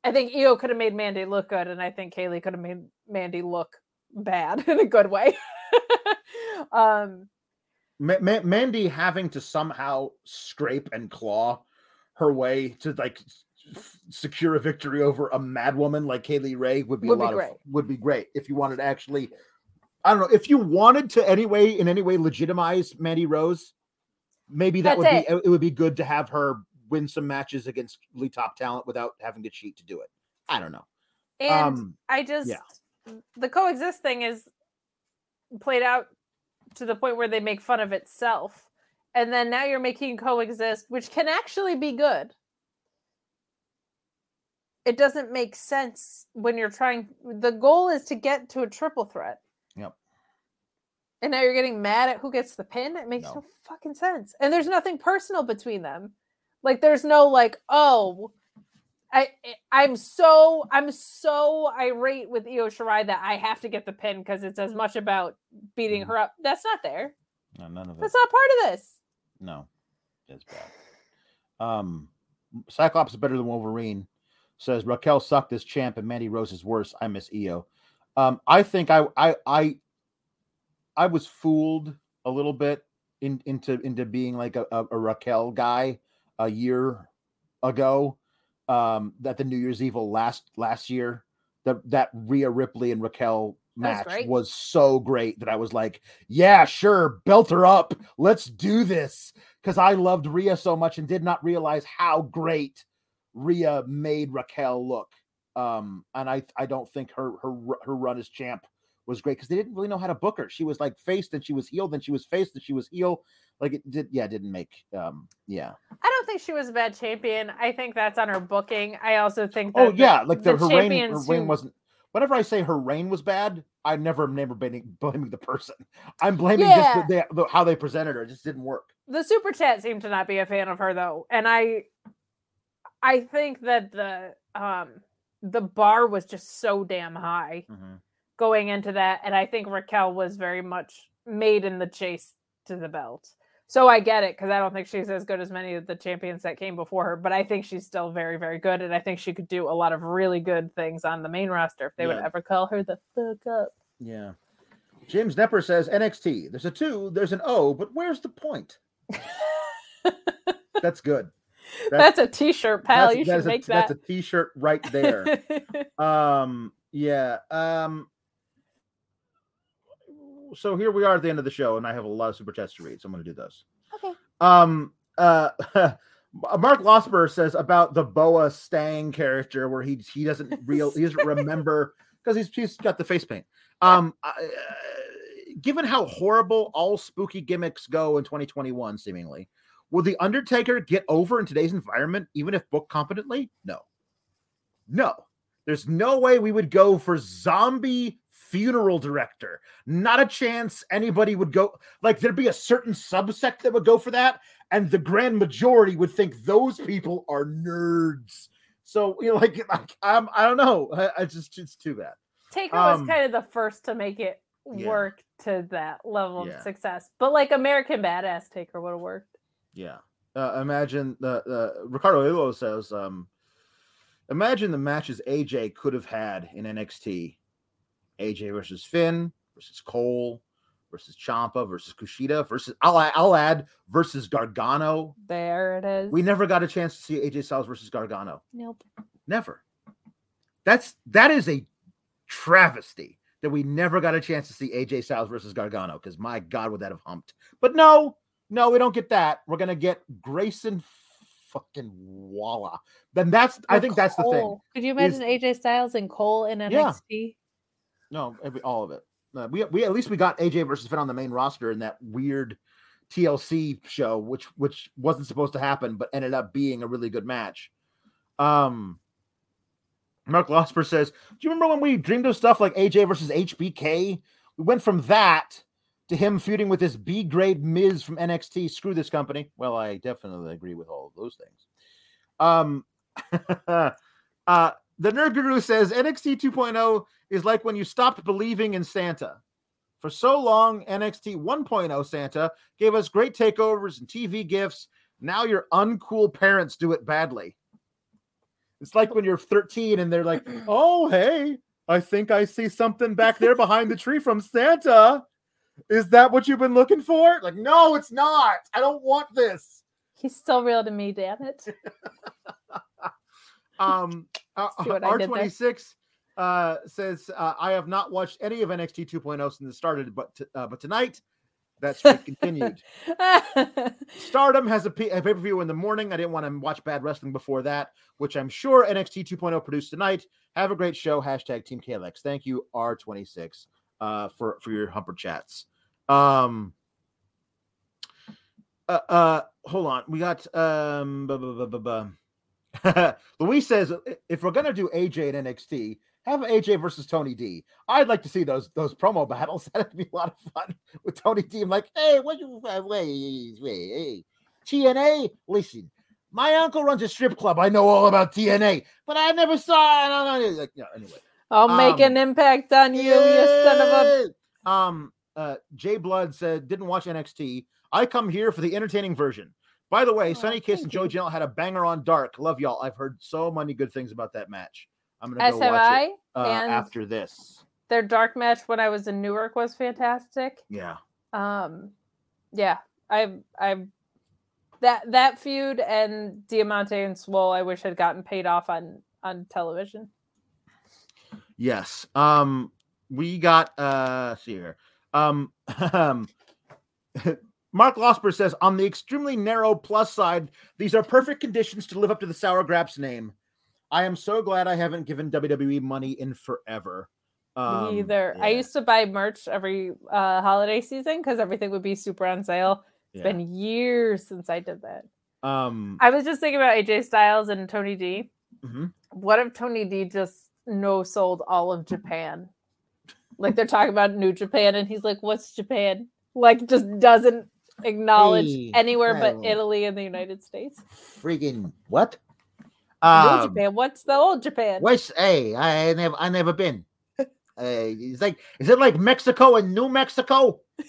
I think Io could have made Mandy look good, and I think Kay Lee could have made Mandy look bad in a good way. um Ma- Ma- Mandy having to somehow scrape and claw her way to like s- secure a victory over a madwoman like Kay Lee Ray would be Would a be lot great. of would be great if you wanted to actually I don't know if you wanted to anyway in any way legitimize Mandy Rose maybe that That's would be it would be good to have her win some matches against really top talent without having to cheat to do it. I don't know. and um I just yeah. the coexist thing is played out to the point where they make fun of itself. And then now you're making coexist, which can actually be good. It doesn't make sense when you're trying the goal is to get to a triple threat. Yep. And now you're getting mad at who gets the pin. It makes no, No. fucking sense. And there's nothing personal between them. Like there's no like, oh, I I'm so I'm so irate with Io Shirai that I have to get the pin because it's as much about beating Mhm. her up. That's not there. No, none of it. That's not part of this. No, it's bad. Um, Cyclops is better than Wolverine. Says Raquel sucked as champ and Mandy Rose is worse. I miss Io. Um, I think I I I I was fooled a little bit in, into into being like a, a, a Raquel guy a year ago. Um, that the New Year's Evil last last year, that that Rhea Ripley and Raquel That was match was so great that I was like, yeah, sure, belt her up. Let's do this. Because I loved Rhea so much and did not realize how great Rhea made Raquel look. Um, and I I don't think her her her run as champ was great because they didn't really know how to book her. She was like faced and she was healed, then she was faced and she was healed. Like it did, yeah, it didn't make, um, yeah. I don't think she was a bad champion. I think that's on her booking. I also think. Oh that the- yeah, like the, her reign, her reign who- wasn't. Whenever I say her reign was bad, I never never blaming, blaming the person. I'm blaming Yeah. just the, the, how they presented her. It just didn't work. the super chat seemed to not be a fan of her though and i i think that the um the bar was just so damn high going into that and i think raquel was very much made in the chase to the belt so i get it because i don't think she's as good as many of the champions that came before her but i think she's still very very good and i think she could do a lot of really good things on the main roster if they would ever call her the fuck up Yeah. James Nepper says NXT. There's a two, there's an O, but where's the point? That's good. that's, a t-shirt pal you should a- make that That's a t-shirt right there. um, yeah. Um, so here we are at the end of the show, and I have a lot of super chats to read, so I'm going to do those. Okay. Um, uh, Mark Losper says about the Boa Stang character, where he he doesn't real he doesn't remember because he's he's got the face paint. Um, uh, given how horrible all spooky gimmicks go in 2021, seemingly, will the Undertaker get over in today's environment, even if booked competently? No, no. There's no way we would go for zombie funeral director. Not a chance anybody would go. Like there'd be a certain subsect that would go for that, and the grand majority would think those people are nerds. So you know, like, like I'm, I don't know. I, I just it's too bad. Taker was Um, kind of the first to make it yeah. work to that level Yeah. of success. But like American Badass Taker would have worked. Yeah. Uh, imagine the uh, Ricardo Ilo says, um, imagine the matches AJ could have had in NXT. AJ versus Finn versus Cole versus Ciampa versus Kushida versus I'll, add- I'll add versus Gargano. There it is. We never got a chance to see AJ Styles versus Gargano. Nope. Never. That's that is a travesty that we never got a chance to see AJ Styles versus Gargano because my God would that have humped. But no, no, we don't get that. We're gonna get Grayson fucking Waller. Then that's I Or think that's the thing. Could you is- imagine AJ Styles and Cole in NXT? No, every, all of it. Uh, we we at least we got AJ versus Finn on the main roster in that weird TLC show, which which wasn't supposed to happen, but ended up being a really good match. Um, Mark Losper says, "Do you remember when we dreamed of stuff like AJ versus HBK? We went from that to him feuding with this B grade Miz from NXT. Screw this company. Well, I definitely agree with all of those things. Um, uh, the Nerd Guru says NXT 2.0 is like when you stopped believing in Santa. For so long, NXT 1.0 Santa gave us great takeovers and TV gifts. Now your uncool parents do it badly. It's like when you're 13 and they're like, "Oh, hey, I think I see something back there behind the tree from Santa. Is that what you've been looking for?" Like, "No, it's not. I don't want this." He's still real to me, damn it. Um, uh, See what there? R26 uh, says, uh, I have not watched any of NXT 2.0 since it started, but t- uh, but tonight that streak continued. Stardom has a P- a pay-per-view in the morning. I didn't want to watch bad wrestling before that, which I'm sure NXT 2.0 produced tonight. Have a great show. Hashtag Team KLX. Thank you, R26, uh, for for your humper chats. Um, uh, uh, hold on. We got um, bu- bu- bu- bu- bu- Luis says if we're gonna do AJ and NXT, have AJ versus Tony D. I'd like to see those those promo battles. That'd be a lot of fun with Tony D. I'm like, hey, what you wait, wait, hey, TNA? Listen, my uncle runs a strip club. I know all about TNA, but I never saw. I don't know. Like, no, anyway. I'll make Um, an impact on you, you son of a. Um, uh, Jay Blood said didn't watch NXT. I come here for the entertaining version. By the way, Oh, Sonny Kiss and Joey. Janela had a banger on Dark. Love y'all. I've heard so many good things about that match. I'm gonna go watch it uh, after this. their dark match when I was in Newark was fantastic. Yeah, Um, yeah, I I that that feud and Diamante and Swole I wish had gotten paid off on on television. yes. Um, we got uh, let's see here. Um, um, Mark Losper says on the extremely narrow plus side, these are perfect conditions to live up to the Sour Grapes name. I am so glad I haven't given WWE money in forever. Um, Me either. I used to buy merch every uh, holiday season because everything would be super on sale. It's yeah. been years since I did that. um I was just thinking about AJ Styles and Tony D. mhm. What if Tony D just no sold all of Japan? Like they're talking about New Japan, and he's like, "What's Japan?" Like just doesn't acknowledge Hey, anywhere but. Italy and the United States. freaking what? New Um, Japan. What's the old Japan? Where's hey? I never I never been. Uh, it's like is it like Mexico and New Mexico?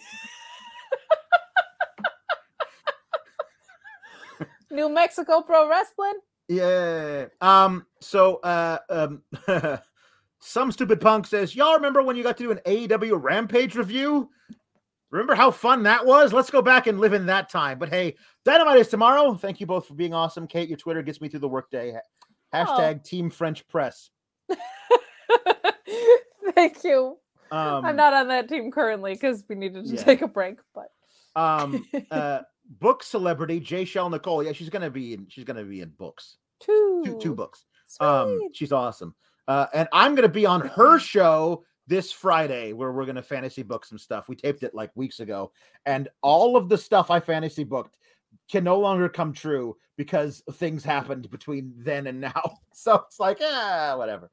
New Mexico Pro Wrestling. Yeah. Um. So, uh, um, some stupid punk says, "Y'all remember when you got to do an AEW Rampage review? Remember how fun that was? Let's go back and live in that time." But hey, Dynamite is tomorrow. Thank you both for being awesome. Kate, your Twitter gets me through the workday. Ha- Hashtag Team French Press. Thank you. Um, I'm not on that team currently because we needed to yeah. take a break, but um, uh, book celebrity Jay Shell Nicole. Yeah, she's gonna be in. She's gonna be in books. two, Two, two books. Um, she's awesome. Uh, and I'm gonna be on her show this Friday where we're gonna fantasy book some stuff. We taped it like weeks ago, and all of the stuff I fantasy booked can no longer come true because things happened between then and now. So it's like, ah, whatever.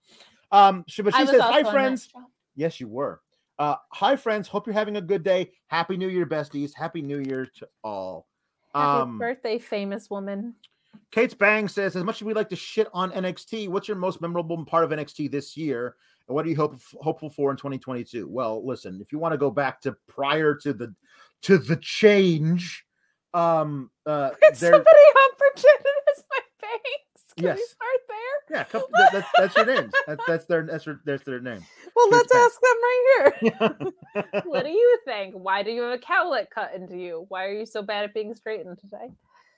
Um, she, but she says, "Hi, friends. Yes, you were. Uh, hi, friends. Hope you're having a good day. Happy New Year, besties. Happy New Year to all." Happy Um, birthday, famous woman. Kate's Bang says, as much as we like to shit on NXT, what's your most memorable part of NXT this year? What are you hope, hopeful for in 2022? Well, listen, if you want to go back to prior to the to the change, um uh there somebody pretended as my banks? Can we Yes. start there? yeah, couple, that, that's that's your names. That's that's their that's their, that's their name. Well, Here's let's ask them right here. what do you think? Why do you have a cowlick cut into you? Why are you so bad at being straightened today?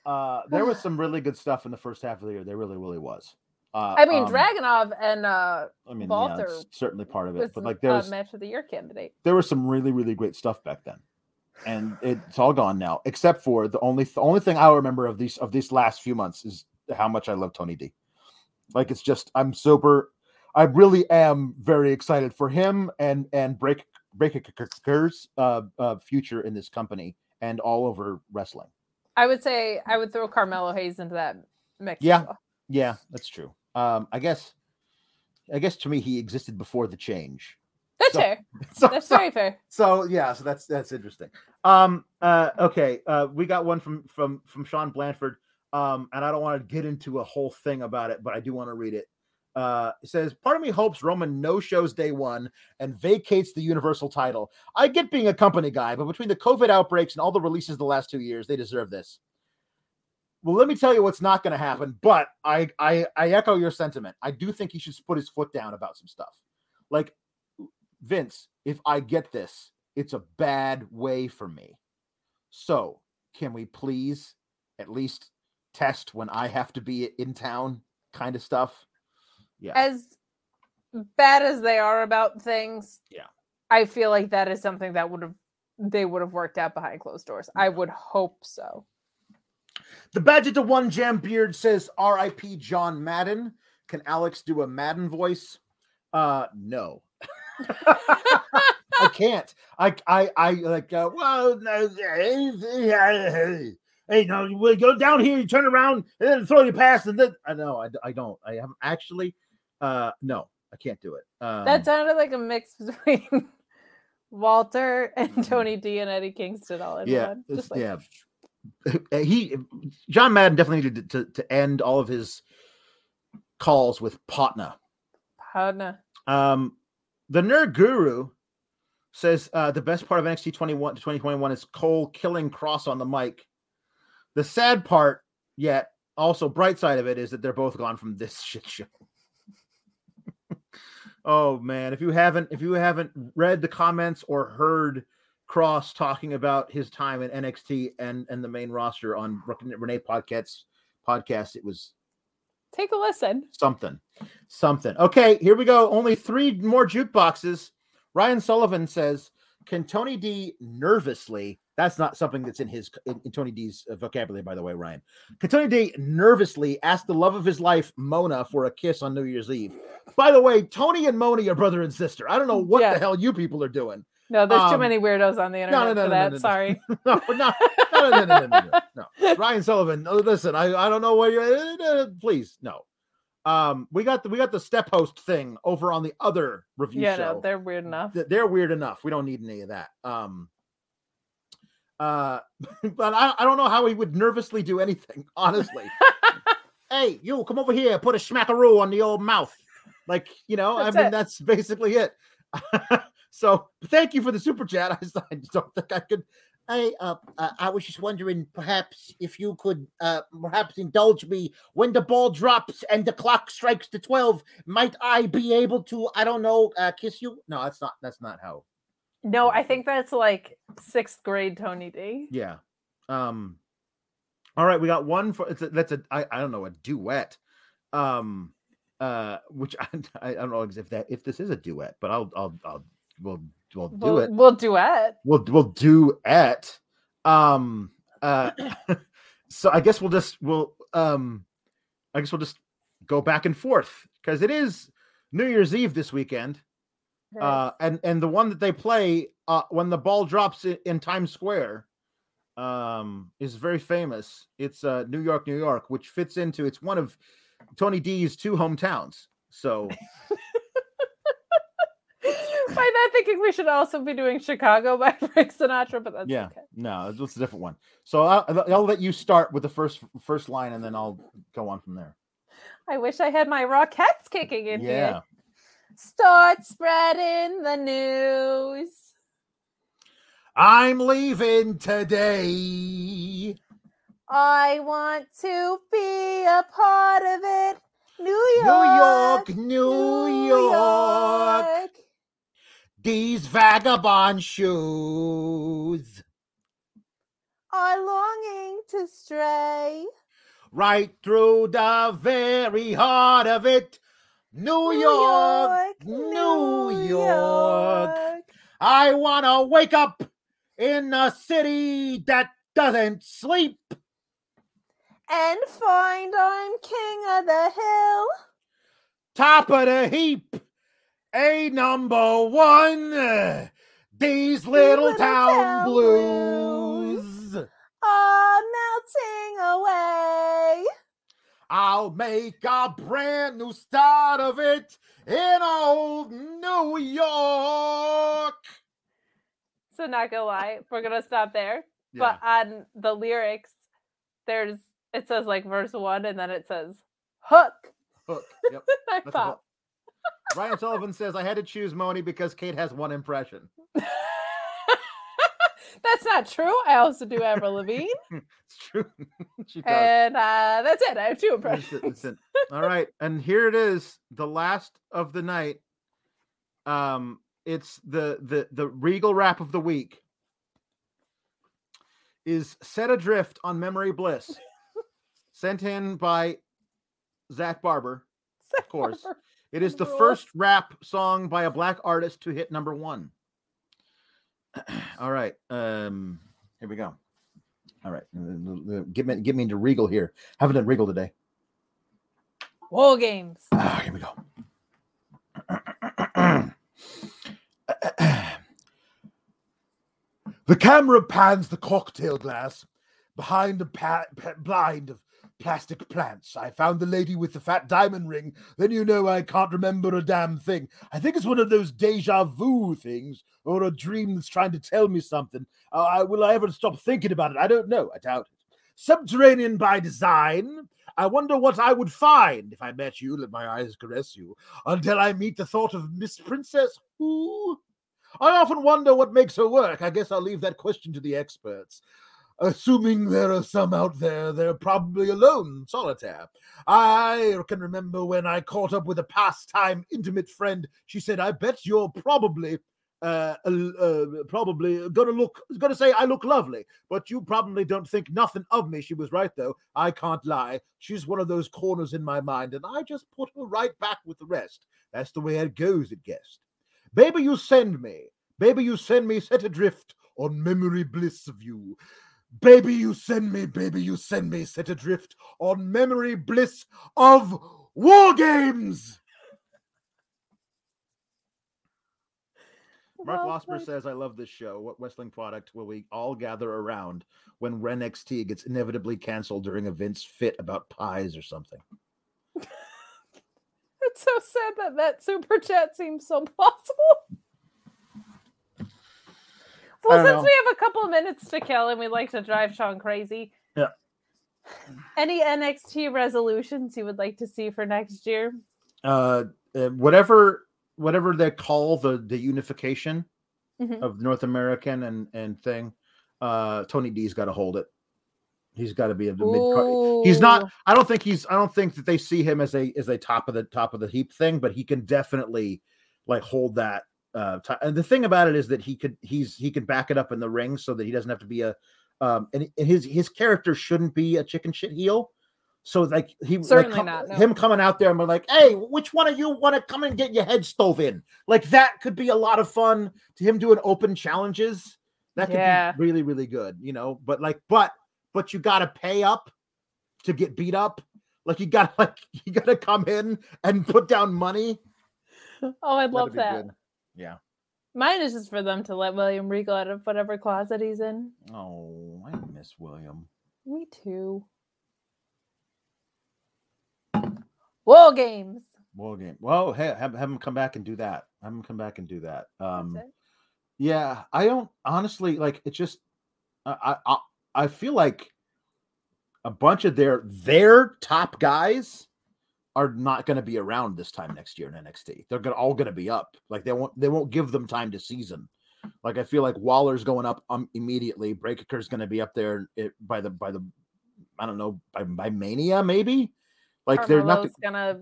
uh there was some really good stuff in the first half of the year. There really, really was. Uh, I mean, um, Dragunov and uh, I mean, yeah, Walter it's certainly part of it. was But like the there's uh, match of the year candidate. there was some really really great stuff back then and it's all gone now except for the only the only thing i remember of these of these last few months is how much i love tony d like it's just i'm super i really am very excited for him and and break Breakker's uh, uh future in this company and all over wrestling I would say I would throw Carmelo Hayes into that mix. Yeah. yeah that's true um i guess i guess to me he existed before the change. That's So- fair. so, That's so- very fair. so yeah so that's that's interesting. Um uh okay uh we got one from from from sean blanford. Um and i don't want to get into a whole thing about it but i do want to read it. Uh it says part of me hopes roman no shows day one and vacates the universal title. I get being a company guy but between the covid outbreaks and all the releases the last two years they deserve this well let me tell you what's not going to happen but I, I i echo your sentiment i do think he should put his foot down about some stuff like Vince, if I get this, it's a bad way for me. So, can we please at least test when I have to be in town kind of stuff? Yeah. As bad as they are about things, Yeah. I feel like that is something that would have they would have worked out behind closed doors. I would hope so. The Badge to One Jam Beard says R.I.P. John Madden. Can Alex do a Madden voice? Uh no. I can't. I I I like uh, well no, hey no we go down here you turn around and then throw your pass and then I know I, I don't I haven't actually uh no I can't do it. Um, that sounded like a mix between Walter and Mhm. Tony D and Eddie Kingston all in yeah one. Just like, yeah he John Madden definitely needed to, to, to end all of his calls with Potna. Howna. Um, the nerd guru says uh, the best part of NXT 21 to 2021 is Cole killing Cross on the mic. The sad part, yet also bright side of it, is that they're both gone from this shit show. oh man, if you haven't if you haven't read the comments or heard Cross talking about his time in NXT and and the main roster on Renee Paquette's podcast, it was Take a listen. something something okay here we go only three more jukeboxes ryan sullivan says can tony d nervously That's not something that's in his in, in Tony D's vocabulary, by the way, Ryan. Can Tony D nervously ask the love of his life, Mona, for a kiss on New Year's Eve. By the way, Tony and Moni are brother and sister. I don't know what Yeah. the hell you people are doing. No, there's um, too many weirdos on the internet no, no, no, for that. Sorry. No, no, no, no, no, no, no, Ryan Sullivan, uh, listen, I, I don't know where you're. Uh, uh, please, no. Um, we got the we got the step host thing over on the other review yeah, show. Yeah, they're weird enough. They're weird enough. We don't need any of that. Um, uh, but I, I don't know how he would nervously do anything, honestly. hey, you come over here, put a smackaroo on the old mouth. Like, you know, that's I mean, it. that's basically it so thank you for the super chat. I, just- I don't think I could. I uh, uh, I was just wondering, perhaps if you could, uh, perhaps indulge me when the ball drops and the clock strikes the twelve. Might I be able to, I don't know, uh, kiss you? No, that's not. That's not how. No, I think that's like sixth grade Tony D. Yeah. Um. All right, we got one for. It's a, that's a. I, I don't know a duet. Um. Uh. Which I, I don't know if that if this is a duet, but I'll I'll I'll we'll we'll do We'll, it. we'll duet. We'll we'll duet. Um. Uh. so I guess we'll just we'll um. I guess we'll just go back and forth because it is New Year's Eve this weekend. uh and and the one that they play uh when the ball drops in, in times square um is very famous it's uh new york new york which fits into it's one of tony d's two hometowns so By that thinking, we should also be doing Chicago by Frank Sinatra, but that's yeah okay. no it's it's a different one so I'll, I'll let you start with the first first line and then i'll go on from there I wish I had my Rockettes kicking in yeah here. Start spreading the news. i'm leaving today I want to be a part of it. New York, new York. york new york these vagabond shoes are longing to stray. right through the very heart of it. New, York, New York. I want to wake up in a city that doesn't sleep. And find I'm king of the hill. Top of the heap, a number one. These little, little town, town blues. Are melting away. I'll make a brand new start of it in old New York. So not gonna lie, we're gonna stop there. But on the lyrics, there's it says like verse one and then it says hook. hook. Yep. I That's a pop. hook. Ryan Sullivan says I had to choose Moni because Kate has one impression. That's not true. I also do Avril Lavigne. It's true. she does. and uh, that's it. I have two That's it, impressions. that's it. All right, and here it is, the last of the night. Um, it's the the the regal rap of the week. Is set adrift on memory bliss, sent in by Zach Barber. Of course. It is the first rap song by a black artist to hit number one. All right. Um, here we go. All right. uh, Get me get me into Regal here. Haven't done Regal today. War games. Ah, here we go. the camera pans the cocktail glass behind a pa- pa- blind of plastic plants. I found the lady with the fat diamond ring. Then you know I can't remember a damn thing. I think it's one of those deja vu things or a dream that's trying to tell me something. Uh, I, will I ever stop thinking about it? I don't know. I doubt it. Subterranean by design. I wonder what I would find if I met you. Let my eyes caress you until I meet the thought of Miss Princess Who. I often wonder what makes her work. I guess I'll leave that question to the experts. Assuming there are some out there, they're probably alone, solitaire. I can remember when I caught up with a pastime intimate friend. She said, "I bet you're probably." Uh, uh, probably gonna look gonna say I look lovely, but you probably don't think nothing of me. She was right though. I can't lie. She's one of those corners in my mind, and I just put her right back with the rest. That's the way it goes, it guessed. Baby, you send me. Baby, you send me set adrift on memory bliss of you. Baby, you send me, baby, you send me, set adrift on memory bliss of war games. Mark oh, Well Losper played. says, I love this show. What wrestling product will we all gather around when Ren XT gets inevitably canceled during a Vince fit about pies or something? It's so sad that that super chat seems so possible. Well, since know. we have a couple of minutes to kill and we like to drive Sean crazy, Yeah. Any NXT resolutions you would like to see for next year? Uh, uh, whatever, whatever they call the the unification Mhm. of North American and and thing, uh, Tony D's got to hold it. He's got to be a the mid card. He's not. I don't think he's. I don't think that they see him as a as a top of the top of the heap thing, but he can definitely like hold that. Uh, ti- and the thing about it is that he could he's he could back it up in the ring so that he doesn't have to be a um and, and his his character shouldn't be a chicken shit heel. So like he like, Certainly com- not, no. him coming out there and be like, hey, which one of you want to come and get your head stove in? Like that could be a lot of fun to him doing open challenges. That could Yeah. be really really good, you know. But like, but but you got to pay up to get beat up. Like you got to like you got to come in and put down money. Oh, I'd love that. good. Yeah. Mine is just for them to let William Regal out of whatever closet he's in. Oh, I miss William. Me too. War games. War game. Well, hey, have, have him come back and do that. Have him come back and do that. Um, yeah, I don't honestly like. It just, I, I, I- I feel like a bunch of their their top guys are not going to be around this time next year in NXT. They're gonna all going to be up. Like they won't they won't give them time to season. Like I feel like Waller's going up um, immediately. Breakker's going to be up there it, by the by the I don't know by, by Mania maybe. Like they're not. Gonna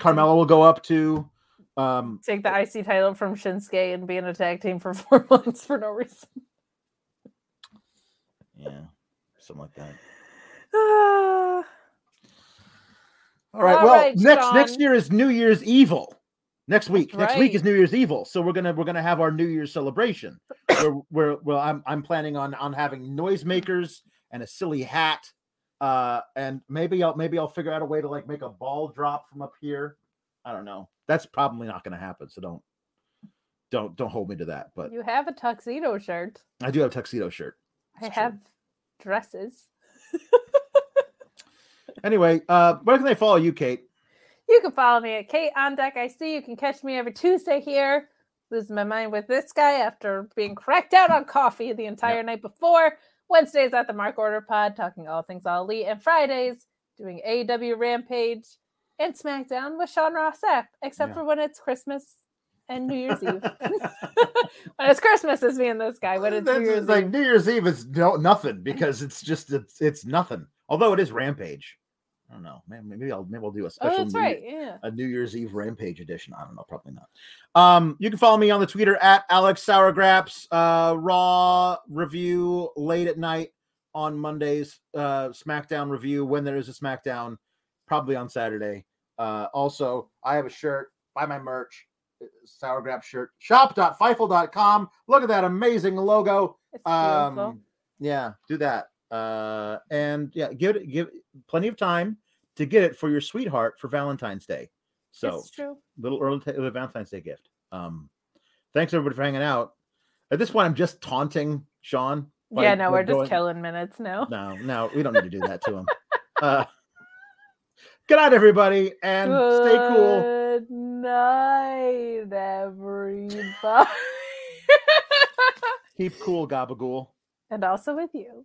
Carmelo will go up to. Um, take the IC title from Shinsuke and be in a tag team for four months for no reason. yeah, something like that. All right. All well, right, next next year is New Year's Evil. Next week. That's Next week is. New Year's Evil. So we're gonna we're gonna have our New Year's celebration. where where well I'm I'm planning on on having noisemakers and a silly hat. Uh and maybe I'll maybe I'll figure out a way to like make a ball drop from up here. I don't know. That's probably not gonna happen. So don't don't don't hold me to that. But you have a tuxedo shirt. I do have a tuxedo shirt. I true. have dresses. Anyway, uh where can they follow you, Kate? You can follow me at Kate on Deck I see You can catch me every Tuesday here. Losing my mind with this guy after being cracked out on coffee the entire night before. Wednesdays at the Mark Order Pod, talking all things all elite, and Fridays doing AEW Rampage and SmackDown with Sean Ross Sapp, except Yeah. for when it's Christmas and New Year's Eve. when it's Christmas, is me and this guy. When it's New Year's it's like Eve, New Year's Eve is no nothing because it's just it's it's nothing. Although it is Rampage. I don't know. Maybe I'll maybe I'll do a special oh, special that's New, right. Yeah. a New Year's Eve Rampage edition. I don't know, probably not. Um, you can follow me on the Twitter at Alex Sourgraps. Uh, Raw review late at night on Mondays. Uh, SmackDown review when there is a SmackDown, probably on Saturday. Uh, also, I have a shirt. Buy my merch. Sourgrap shirt. Shop.fifle.com. Look at that amazing logo. It's beautiful. Um, yeah, do that. Uh, and yeah, give it give plenty of time to get it for your sweetheart for Valentine's Day. So it's true. little early t- Valentine's Day gift. Um, thanks everybody for hanging out. At this point, I'm just taunting Sean. yeah, no, we're just killing minutes now. No, no, we don't need to do that to him. Uh, good night, everybody, and stay cool. Good night, everybody. Keep cool, Gabagool. and also with you.